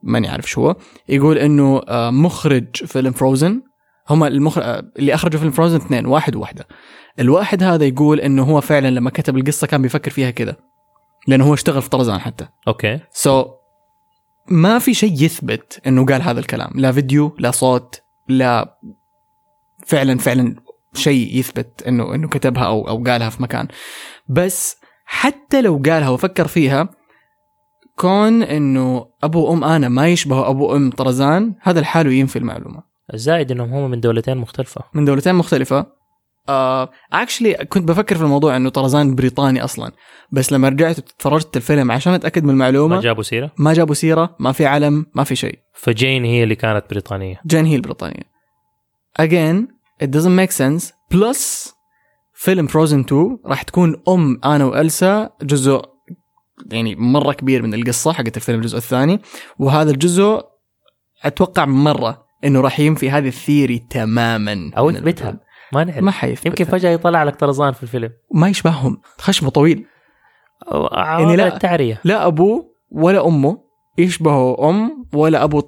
ماني عارف شو هو. يقول إنه آه، مخرج فيلم فروزن هم المخرج اللي أخرجوا فيلم فروزن اثنين واحد وواحدة. الواحد هذا يقول إنه هو فعلا لما كتب القصة كان بيفكر فيها كذا لأنه هو اشتغل في طرزان حتى. Okay. So so, ما في شيء يثبت إنه قال هذا الكلام. لا فيديو لا صوت لا فعلا فعلا شيء يثبت إنه إنه كتبها أو أو قالها في مكان. بس حتى لو قالها وفكر فيها كون إنه أبو وأم آنا ما يشبهوا أبو وأم طرزان هذا الحال ينفي المعلومة. الزائد إنهم هم من دولتين مختلفة. من دولتين مختلفة. اكشلي كنت بفكر في الموضوع إنه طرزان بريطاني أصلا. بس لما رجعت وتفرجت الفيلم عشان أتأكد من المعلومة ما جابوا سيرة؟ ما جابوا سيرة ما في علم ما في شيء. فجين هي اللي كانت بريطانية. جين هي البريطانية. Again it doesn't make sense. Plus فيلم فروزن 2 راح تكون أم آنا وإلسا جزء يعني مرة كبير من القصة حقت الفيلم الجزء الثاني. وهذا الجزء أتوقع مرة إنه راح ينفي هذه الثيري تماما أو الفيلم. ما نعرف. ما حيثبتها. يمكن فجأة يطلع لك طرزان في الفيلم. ما يشبههم. خشمه طويل. يعني لا. التعرية. لا ابوه ولا أمه يشبهوا أم ولا أبو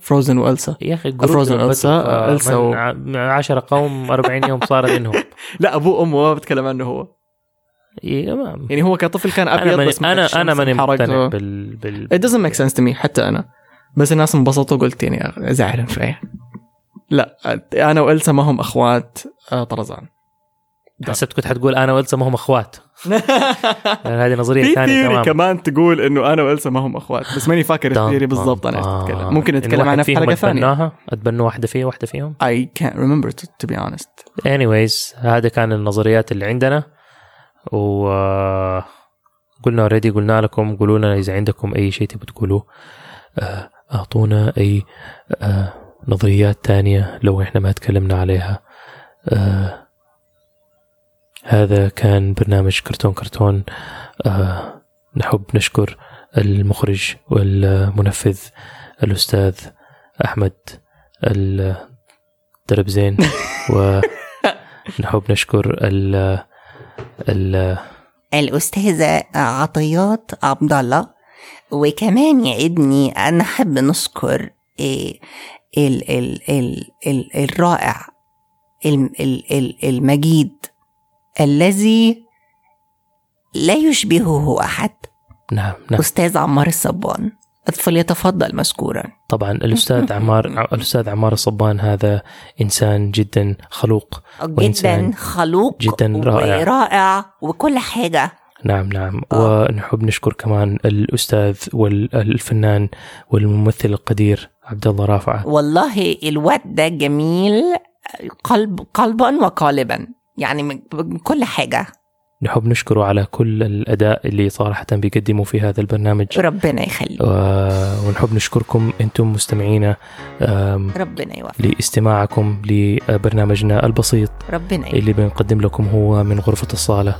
فروزن وإلسا. يا أخي Frozen Elsa- Elsa و- من عشرة قوم 40 يوم صار منهم *laughs* لا ابوه وأمه ما بتكلم عنه هو. يعني هو كطفل كان أبيض ماني بس أنا أنا ماني. مقتنع بال بال It doesn't make sense to me حتى أنا. بس الناس انبسطوا قلت يعني زعلان شوية. لا أنا وإلسا ما هم أخوات آه، طرزان. حسبت كنت حتقول أنا وإلسا ما هم أخوات. *laughs* يعني هذه نظرية ثانية theory تمام كمان تقول إنه أنا وإلسا ما هم أخوات بس ماني فاكر ال theory بالضبط أنا إيش. أتكلم. ممكن نتكلم عنها في حلقة ثانية. اتبنوا واحدة فيه واحدة فيهم؟ I can't remember to, to be honest. Anyways هذا كان النظريات اللي عندنا. و قلنا already قلنا لكم قولوا لنا إذا عندكم أي شيء تبغوا تقولوه. آه، أعطونا أي آه، نظريات تانية لو إحنا ما تكلمنا عليها. آه، هذا كان برنامج كرتون كرتون. آه، نحب نشكر المخرج والمنفذ الأستاذ أحمد الدربزين *laughs* ونحب نشكر ال ال الأستاذة عطيات عبد الله وكمان يا ابني أنا أحب نذكر إيه، ال ال ال ال الرائع ال ال ال المجيد الذي لا يشبهه أحد نعم نعم. أستاذ عمار الصبان. فليتفضل مشكورا طبعا الأستاذ *laughs* عمار الأستاذ عمار الصبان هذا إنسان جدا خلوق جدا خلوق جداً رائع. ورائع وكل حاجة. نعم نعم. ونحب نشكر كمان الأستاذ والفنان والممثل القدير عبد الله رافعة. والله الواد ده جميل قلب قلبا وقالبا. يعني من كل حاجة. نحب نشكره على كل الأداء اللي صراحة بيقدموا في هذا البرنامج. ربنا يخليك. و- ونحب نشكركم أنتم مستمعينا ربنا يوفقك. لاستماعكم لبرنامجنا البسيط ربنا يوفقك. اللي بنقدم لكم هو من غرفة الصالة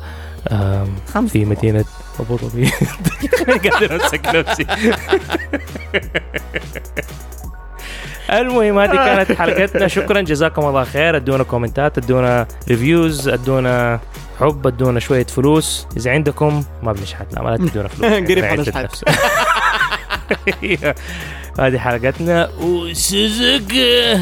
آم، خمسة. في مدينة أبو ظبي. *laughs* قاعد أمسك نفسي. المهم هذه كانت حلقتنا. شكرا. جزاكم الله خير. أدونا كومنتات أدونا reviews أدونا حب ادونا شوية فلوس. إذا عندكم ما بنشحت لا ما *laughs* تدونا فلوس. قريب نعد حنشحت. *laughs* هذه حلقتنا. وسوزوكي